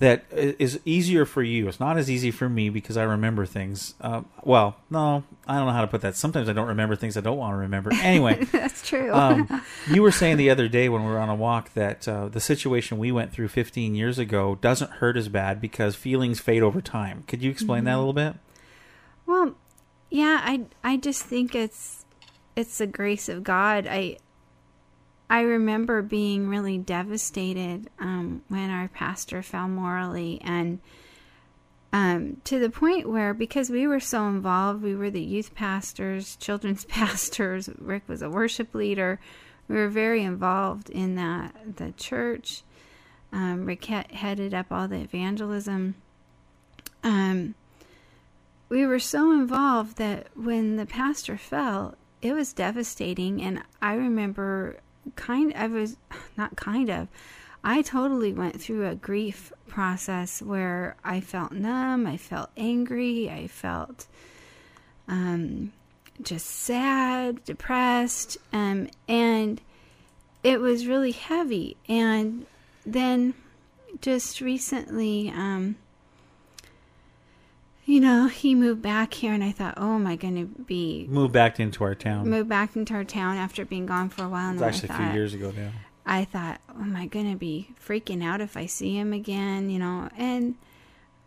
that is easier for you. It's not as easy for me because I remember things. Uh, well, no, I don't know how to put that. Sometimes I don't remember things I don't want to remember. Anyway, That's true. um, you were saying the other day when we were on a walk that uh, the situation we went through 15 years ago doesn't hurt as bad because feelings fade over time. Could you explain that a little bit? Well, yeah, I I just think it's it's the grace of God. I I remember being really devastated um, when our pastor fell morally, and um, to the point where because we were so involved, we were the youth pastors, children's pastors. Rick was a worship leader. We were very involved in that the church. Um, Rick he- headed up all the evangelism. Um, we were so involved that when the pastor fell, it was devastating. And I remember kind I was not kind of I totally went through a grief process where I felt numb, I felt angry, I felt um, just sad, depressed, um, and it was really heavy. And then just recently, um, you know, he moved back here, and I thought, oh, am I going to be Moved back into our town. moved back into our town after being gone for a while? It's actually a few years ago now. I thought, oh, am I going to be freaking out if I see him again? You know, and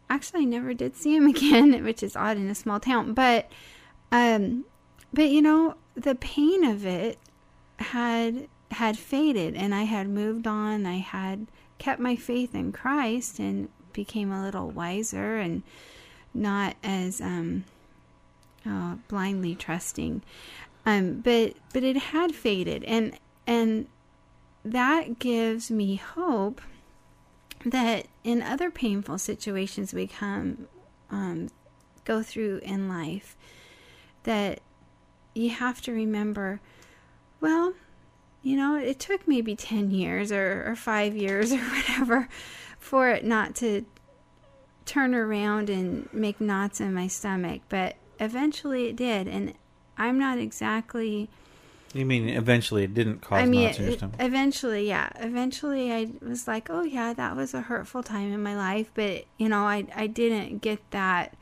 actually, I never did see him again, which is odd in a small town. But, um, but you know, the pain of it had had faded, and I had moved on. I had kept my faith in Christ and became a little wiser and not as um, uh, blindly trusting. Um, but but it had faded, and and that gives me hope that in other painful situations we come um, go through in life, that you have to remember, well, you know, it took maybe 10 years or, or five years or whatever for it not to turn around and make knots in my stomach, but eventually it did. And I'm not exactly. You mean eventually it didn't cause I mean, knots in your stomach? eventually, yeah. Eventually, I was like, "Oh yeah, that was a hurtful time in my life," but you know, I I didn't get that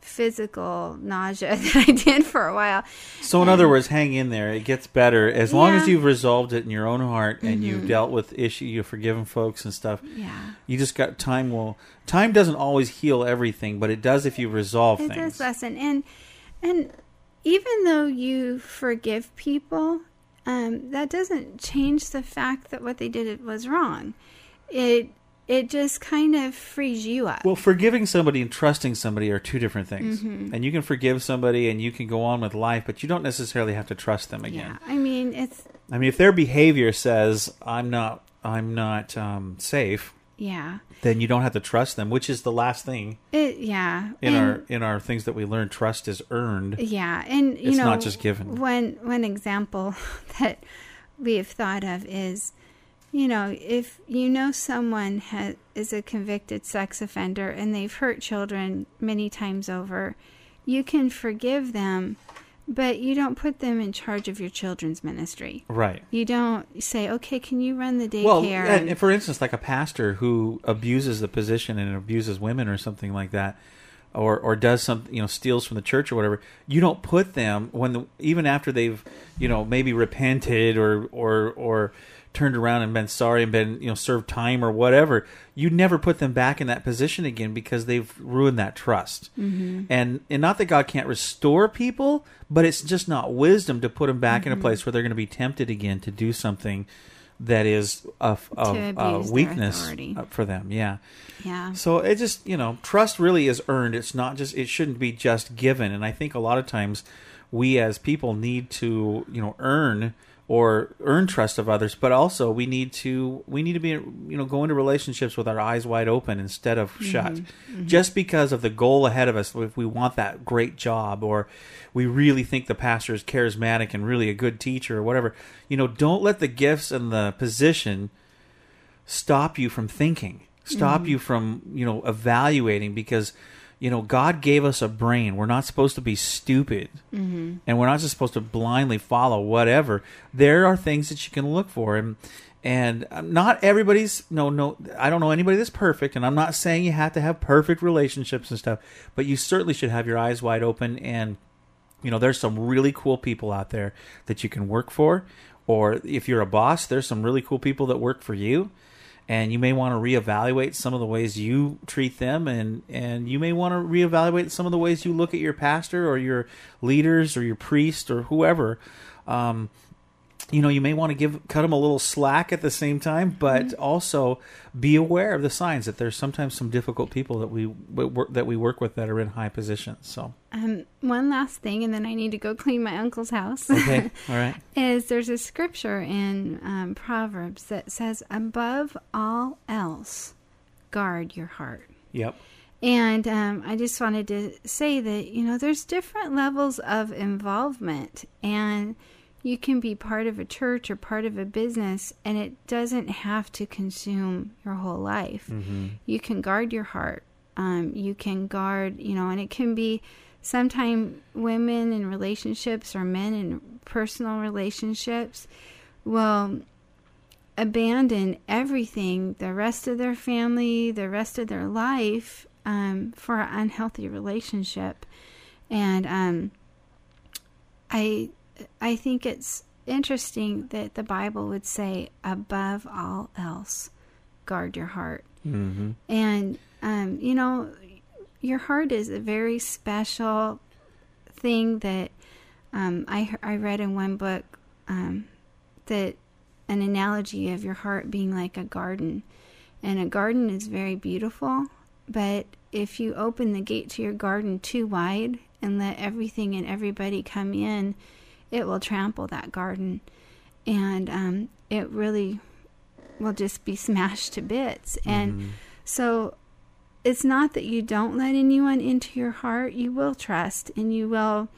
physical nausea that I did for a while. So, in other words, hang in there. It gets better as long as you've resolved it in your own heart and you've Mhm. dealt with issue, you've forgiven folks and stuff. Yeah. You just got time. Will time doesn't always heal everything, but it does if you resolve It things. does lessen, and and even though you forgive people, um, that doesn't change the fact that what they did was wrong. It it just kind of frees you up. Well, forgiving somebody and trusting somebody are two different things. Mhm. And you can forgive somebody and you can go on with life, but you don't necessarily have to trust them again. Yeah, I mean, it's I mean, if their behavior says I'm not I'm not um, safe, yeah, then you don't have to trust them, which is the last thing it yeah. in And- our in our things that we learn. Trust is earned. Yeah, and you it's know, not just given. One one example that we have thought of is, you know, if you know someone has is a convicted sex offender and they've hurt children many times over, you can forgive them, but you don't put them in charge of your children's ministry. Right. You don't say, "Okay, can you run the daycare?" Well, and- and for instance, like a pastor who abuses the position and abuses women or something like that, or or does some you know steals from the church or whatever, you don't put them when the, even after they've you know maybe repented or or or turned around and been sorry and been you know served time or whatever, you never put them back in that position again because they've ruined that trust. Mhm. And and not that God can't restore people, but it's just not wisdom to put them back in a Mhm. place where they're going to be tempted again to do something that is of, of uh, weakness uh, for them. Yeah. Yeah. So it just you know trust really is earned. It's not just it shouldn't be just given. And I think a lot of times we as people need to you know earn or earn trust of others, but also we need to we need to be you know go into relationships with our eyes wide open instead of shut. Mhm. Mhm. Just because of the goal ahead of us, if we want that great job or we really think the pastor is charismatic and really a good teacher or whatever, you know, don't let the gifts and the position stop you from thinking stop Mhm. you from you know evaluating because you know god gave us a brain. We're not supposed to be stupid. Mhm. and we're not just supposed to blindly follow whatever. There are things that you can look for. And and not everybody's no no i don't know anybody that's perfect. And i'm not saying you have to have perfect relationships and stuff but you certainly should have your eyes wide open. And you know there's some really cool people out there that you can work for. Or if you're a boss there's some really cool people that work for you and you may want to reevaluate some of the ways you treat them and and you may want to reevaluate some of the ways you look at your pastor or your leaders or your priest or whoever. Um, you know you may want to give cut them a little slack at the same time but Mm-hmm. also be aware of the signs that there's sometimes some difficult people that we that we work with that are in high positions so Um, one last thing, and then I need to go clean my uncle's house. okay all right is there's a scripture in um, Proverbs that says, "Above all else, guard your heart." yep And um, I just wanted to say that you know there's different levels of involvement, and you can be part of a church or part of a business, and it doesn't have to consume your whole life. Mhm. You can guard your heart. Um, you can guard, you know, and it can be sometimes women in relationships or men in personal relationships will abandon everything, the rest of their family, the rest of their life, um, for an unhealthy relationship. And um, I, I think it's interesting that the Bible would say, above all else, guard your heart. mm-hmm. And, um, you know, your heart is a very special thing that um, I, I read in one book um, that an analogy of your heart being like a garden. And a garden is very beautiful, but if you open the gate to your garden too wide and let everything and everybody come in, it will trample that garden. And um, it really will just be smashed to bits. And Mhm. so it's not that you don't let anyone into your heart, you will trust and you will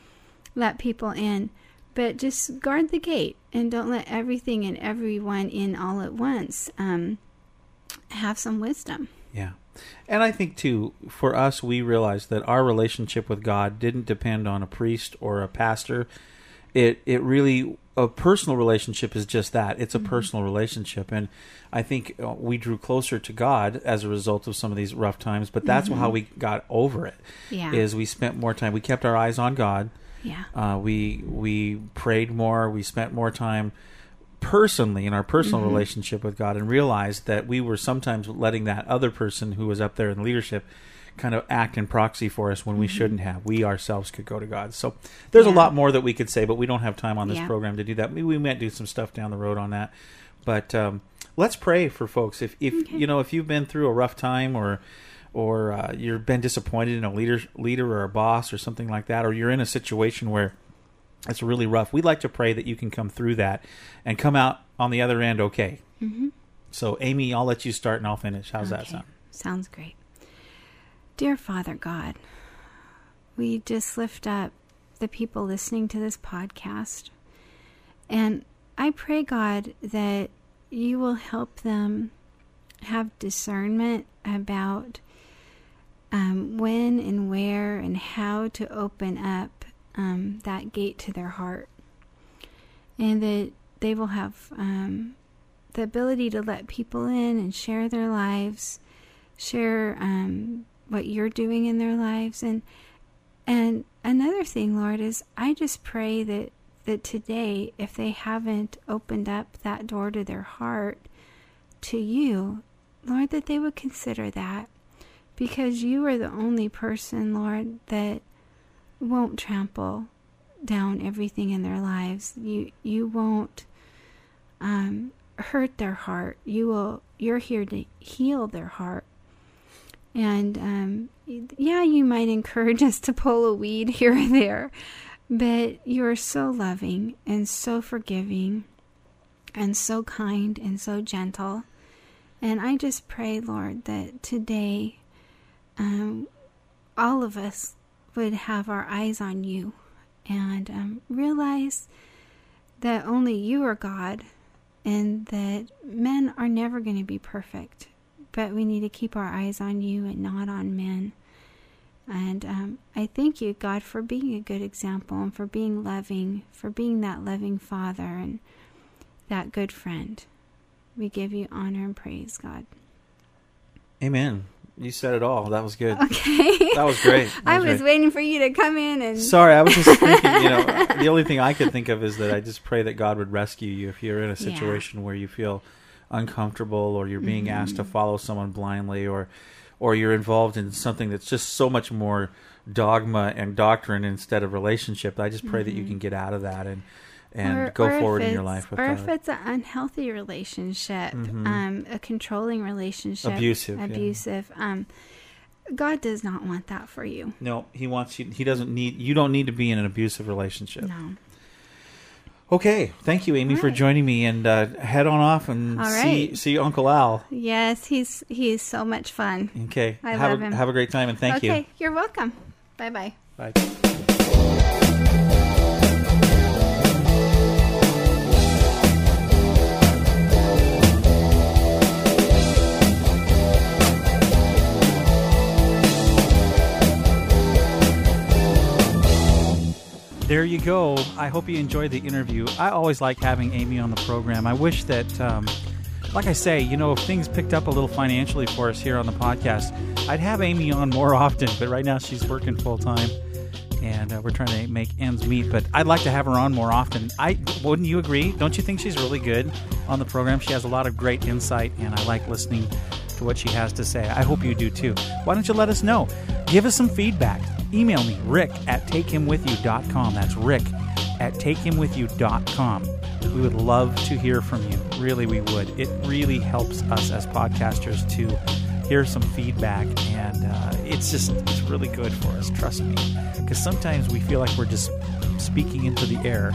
let people in, but just guard the gate and don't let everything and everyone in all at once. Um, have some wisdom. Yeah. And I think too, for us, we realized that our relationship with God didn't depend on a priest or a pastor. It it really a personal relationship is just that. It's a Mhm. personal relationship, and I think uh, we drew closer to God as a result of some of these rough times. But that's Mhm. how we got over it. Yeah. Is we spent more time. We kept our eyes on God. Yeah. Uh, we we prayed more. We spent more time personally in our personal Mhm. relationship with God and realized that we were sometimes letting that other person who was up there in leadership kind of act in proxy for us when we shouldn't have. We ourselves could go to God. So there's a lot more that we could say, but we don't have time on this Yeah. program to do that. Maybe we might do some stuff down the road on that. But um, let's pray for folks. If if you know if you've been through a rough time or or uh, you've been disappointed in a leader leader or a boss or something like that, or you're in a situation where it's really rough, we'd like to pray that you can come through that and come out on the other end okay. hmm So, Amy, I'll let you start and I'll finish. How's that sound? Sounds great. Dear Father God, we just lift up the people listening to this podcast. And I pray, God, that you will help them have discernment about um, when and where and how to open up um, that gate to their heart. And that they will have um, the ability to let people in and share their lives, share um, what you're doing in their lives, and and another thing, Lord, is I just pray that that today, if they haven't opened up that door to their heart to you, Lord, that they would consider that, because you are the only person, Lord, that won't trample down everything in their lives. You you won't um, hurt their heart. You will. You're here to heal their heart. And um, yeah, you might encourage us to pull a weed here or there, but you are so loving and so forgiving, and so kind and so gentle. And I just pray, Lord, that today, um, all of us would have our eyes on you and um, realize that only you are God and that men are never going to be perfect, but we need to keep our eyes on you and not on men. And um, I thank you, God, for being a good example and for being loving, for being that loving father and that good friend. We give you honor and praise, God. Amen. You said it all. That was good. Okay. That was great. That I was was great. waiting for you to come in and. Sorry, I was just thinking, you know, the only thing I could think of is that I just pray that God would rescue you if you're in a Yeah. situation where you feel uncomfortable or you're being asked to Mhm. follow someone blindly or or you're involved in something that's just so much more dogma and doctrine instead of relationship. I just pray that you can get out of that and and Or- go or forward in your life with or God. if it's an unhealthy relationship, Mhm. um, a controlling relationship, Abusive, yeah. abusive. Um, God does not want that for you. No, he wants you. He doesn't need. You don't need to be in an abusive relationship. No. Okay, thank you, Amy, for joining me, and uh, head on off and All see see Uncle Al. Yes, he's he's so much fun. Okay, I have love a him. have a great time, and thank okay, you. Okay, you're welcome. Bye bye. Bye. There you go. I hope you enjoyed the interview. I always like having Amy on the program. I wish that, um, like I say, you know, if things picked up a little financially for us here on the podcast, I'd have Amy on more often. But right now she's working full time, and uh, we're trying to make ends meet. But I'd like to have her on more often. I wouldn't you agree? Don't you think she's really good on the program? She has a lot of great insight, and I like listening to what she has to say. I hope you do too. Why don't you let us know? Give us some feedback. Email me, rick at takehimwithyou.com. That's rick at takehimwithyou.com. We would love to hear from you. Really, we would. It really helps us as podcasters to hear some feedback, and uh, it's just it's really good for us. Trust me, because sometimes we feel like we're just speaking into the air,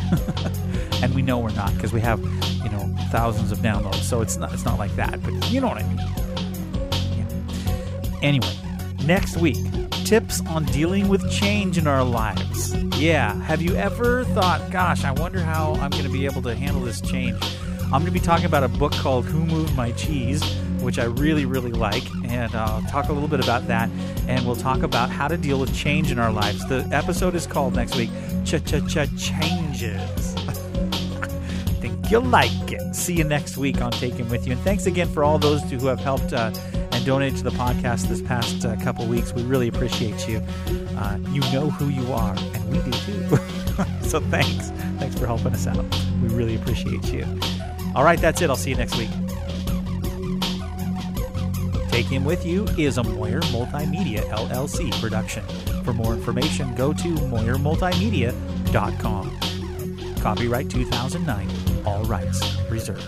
and we know we're not because we have you know thousands of downloads. So it's not it's not like that, but you know what I mean. Anyway, next week, tips on dealing with change in our lives. Yeah, have you ever thought, gosh, I wonder how I'm going to be able to handle this change? I'm going to be talking about a book called Who Moved My Cheese, which I really, really like, and I'll talk a little bit about that, and we'll talk about how to deal with change in our lives. The episode is called next week Cha Cha Cha Changes. think you'll like it. See you next week on Take Him With You. And thanks again for all those who have helped uh, donated to the podcast this past uh, couple weeks. We really appreciate you. Uh, you know who you are, and we do too. so thanks. Thanks for helping us out. We really appreciate you. All right, that's it. I'll see you next week. Take Him With You is a Moyer Multimedia LLC production. For more information, go to MoyerMultimedia.com. Copyright 2009, all rights reserved.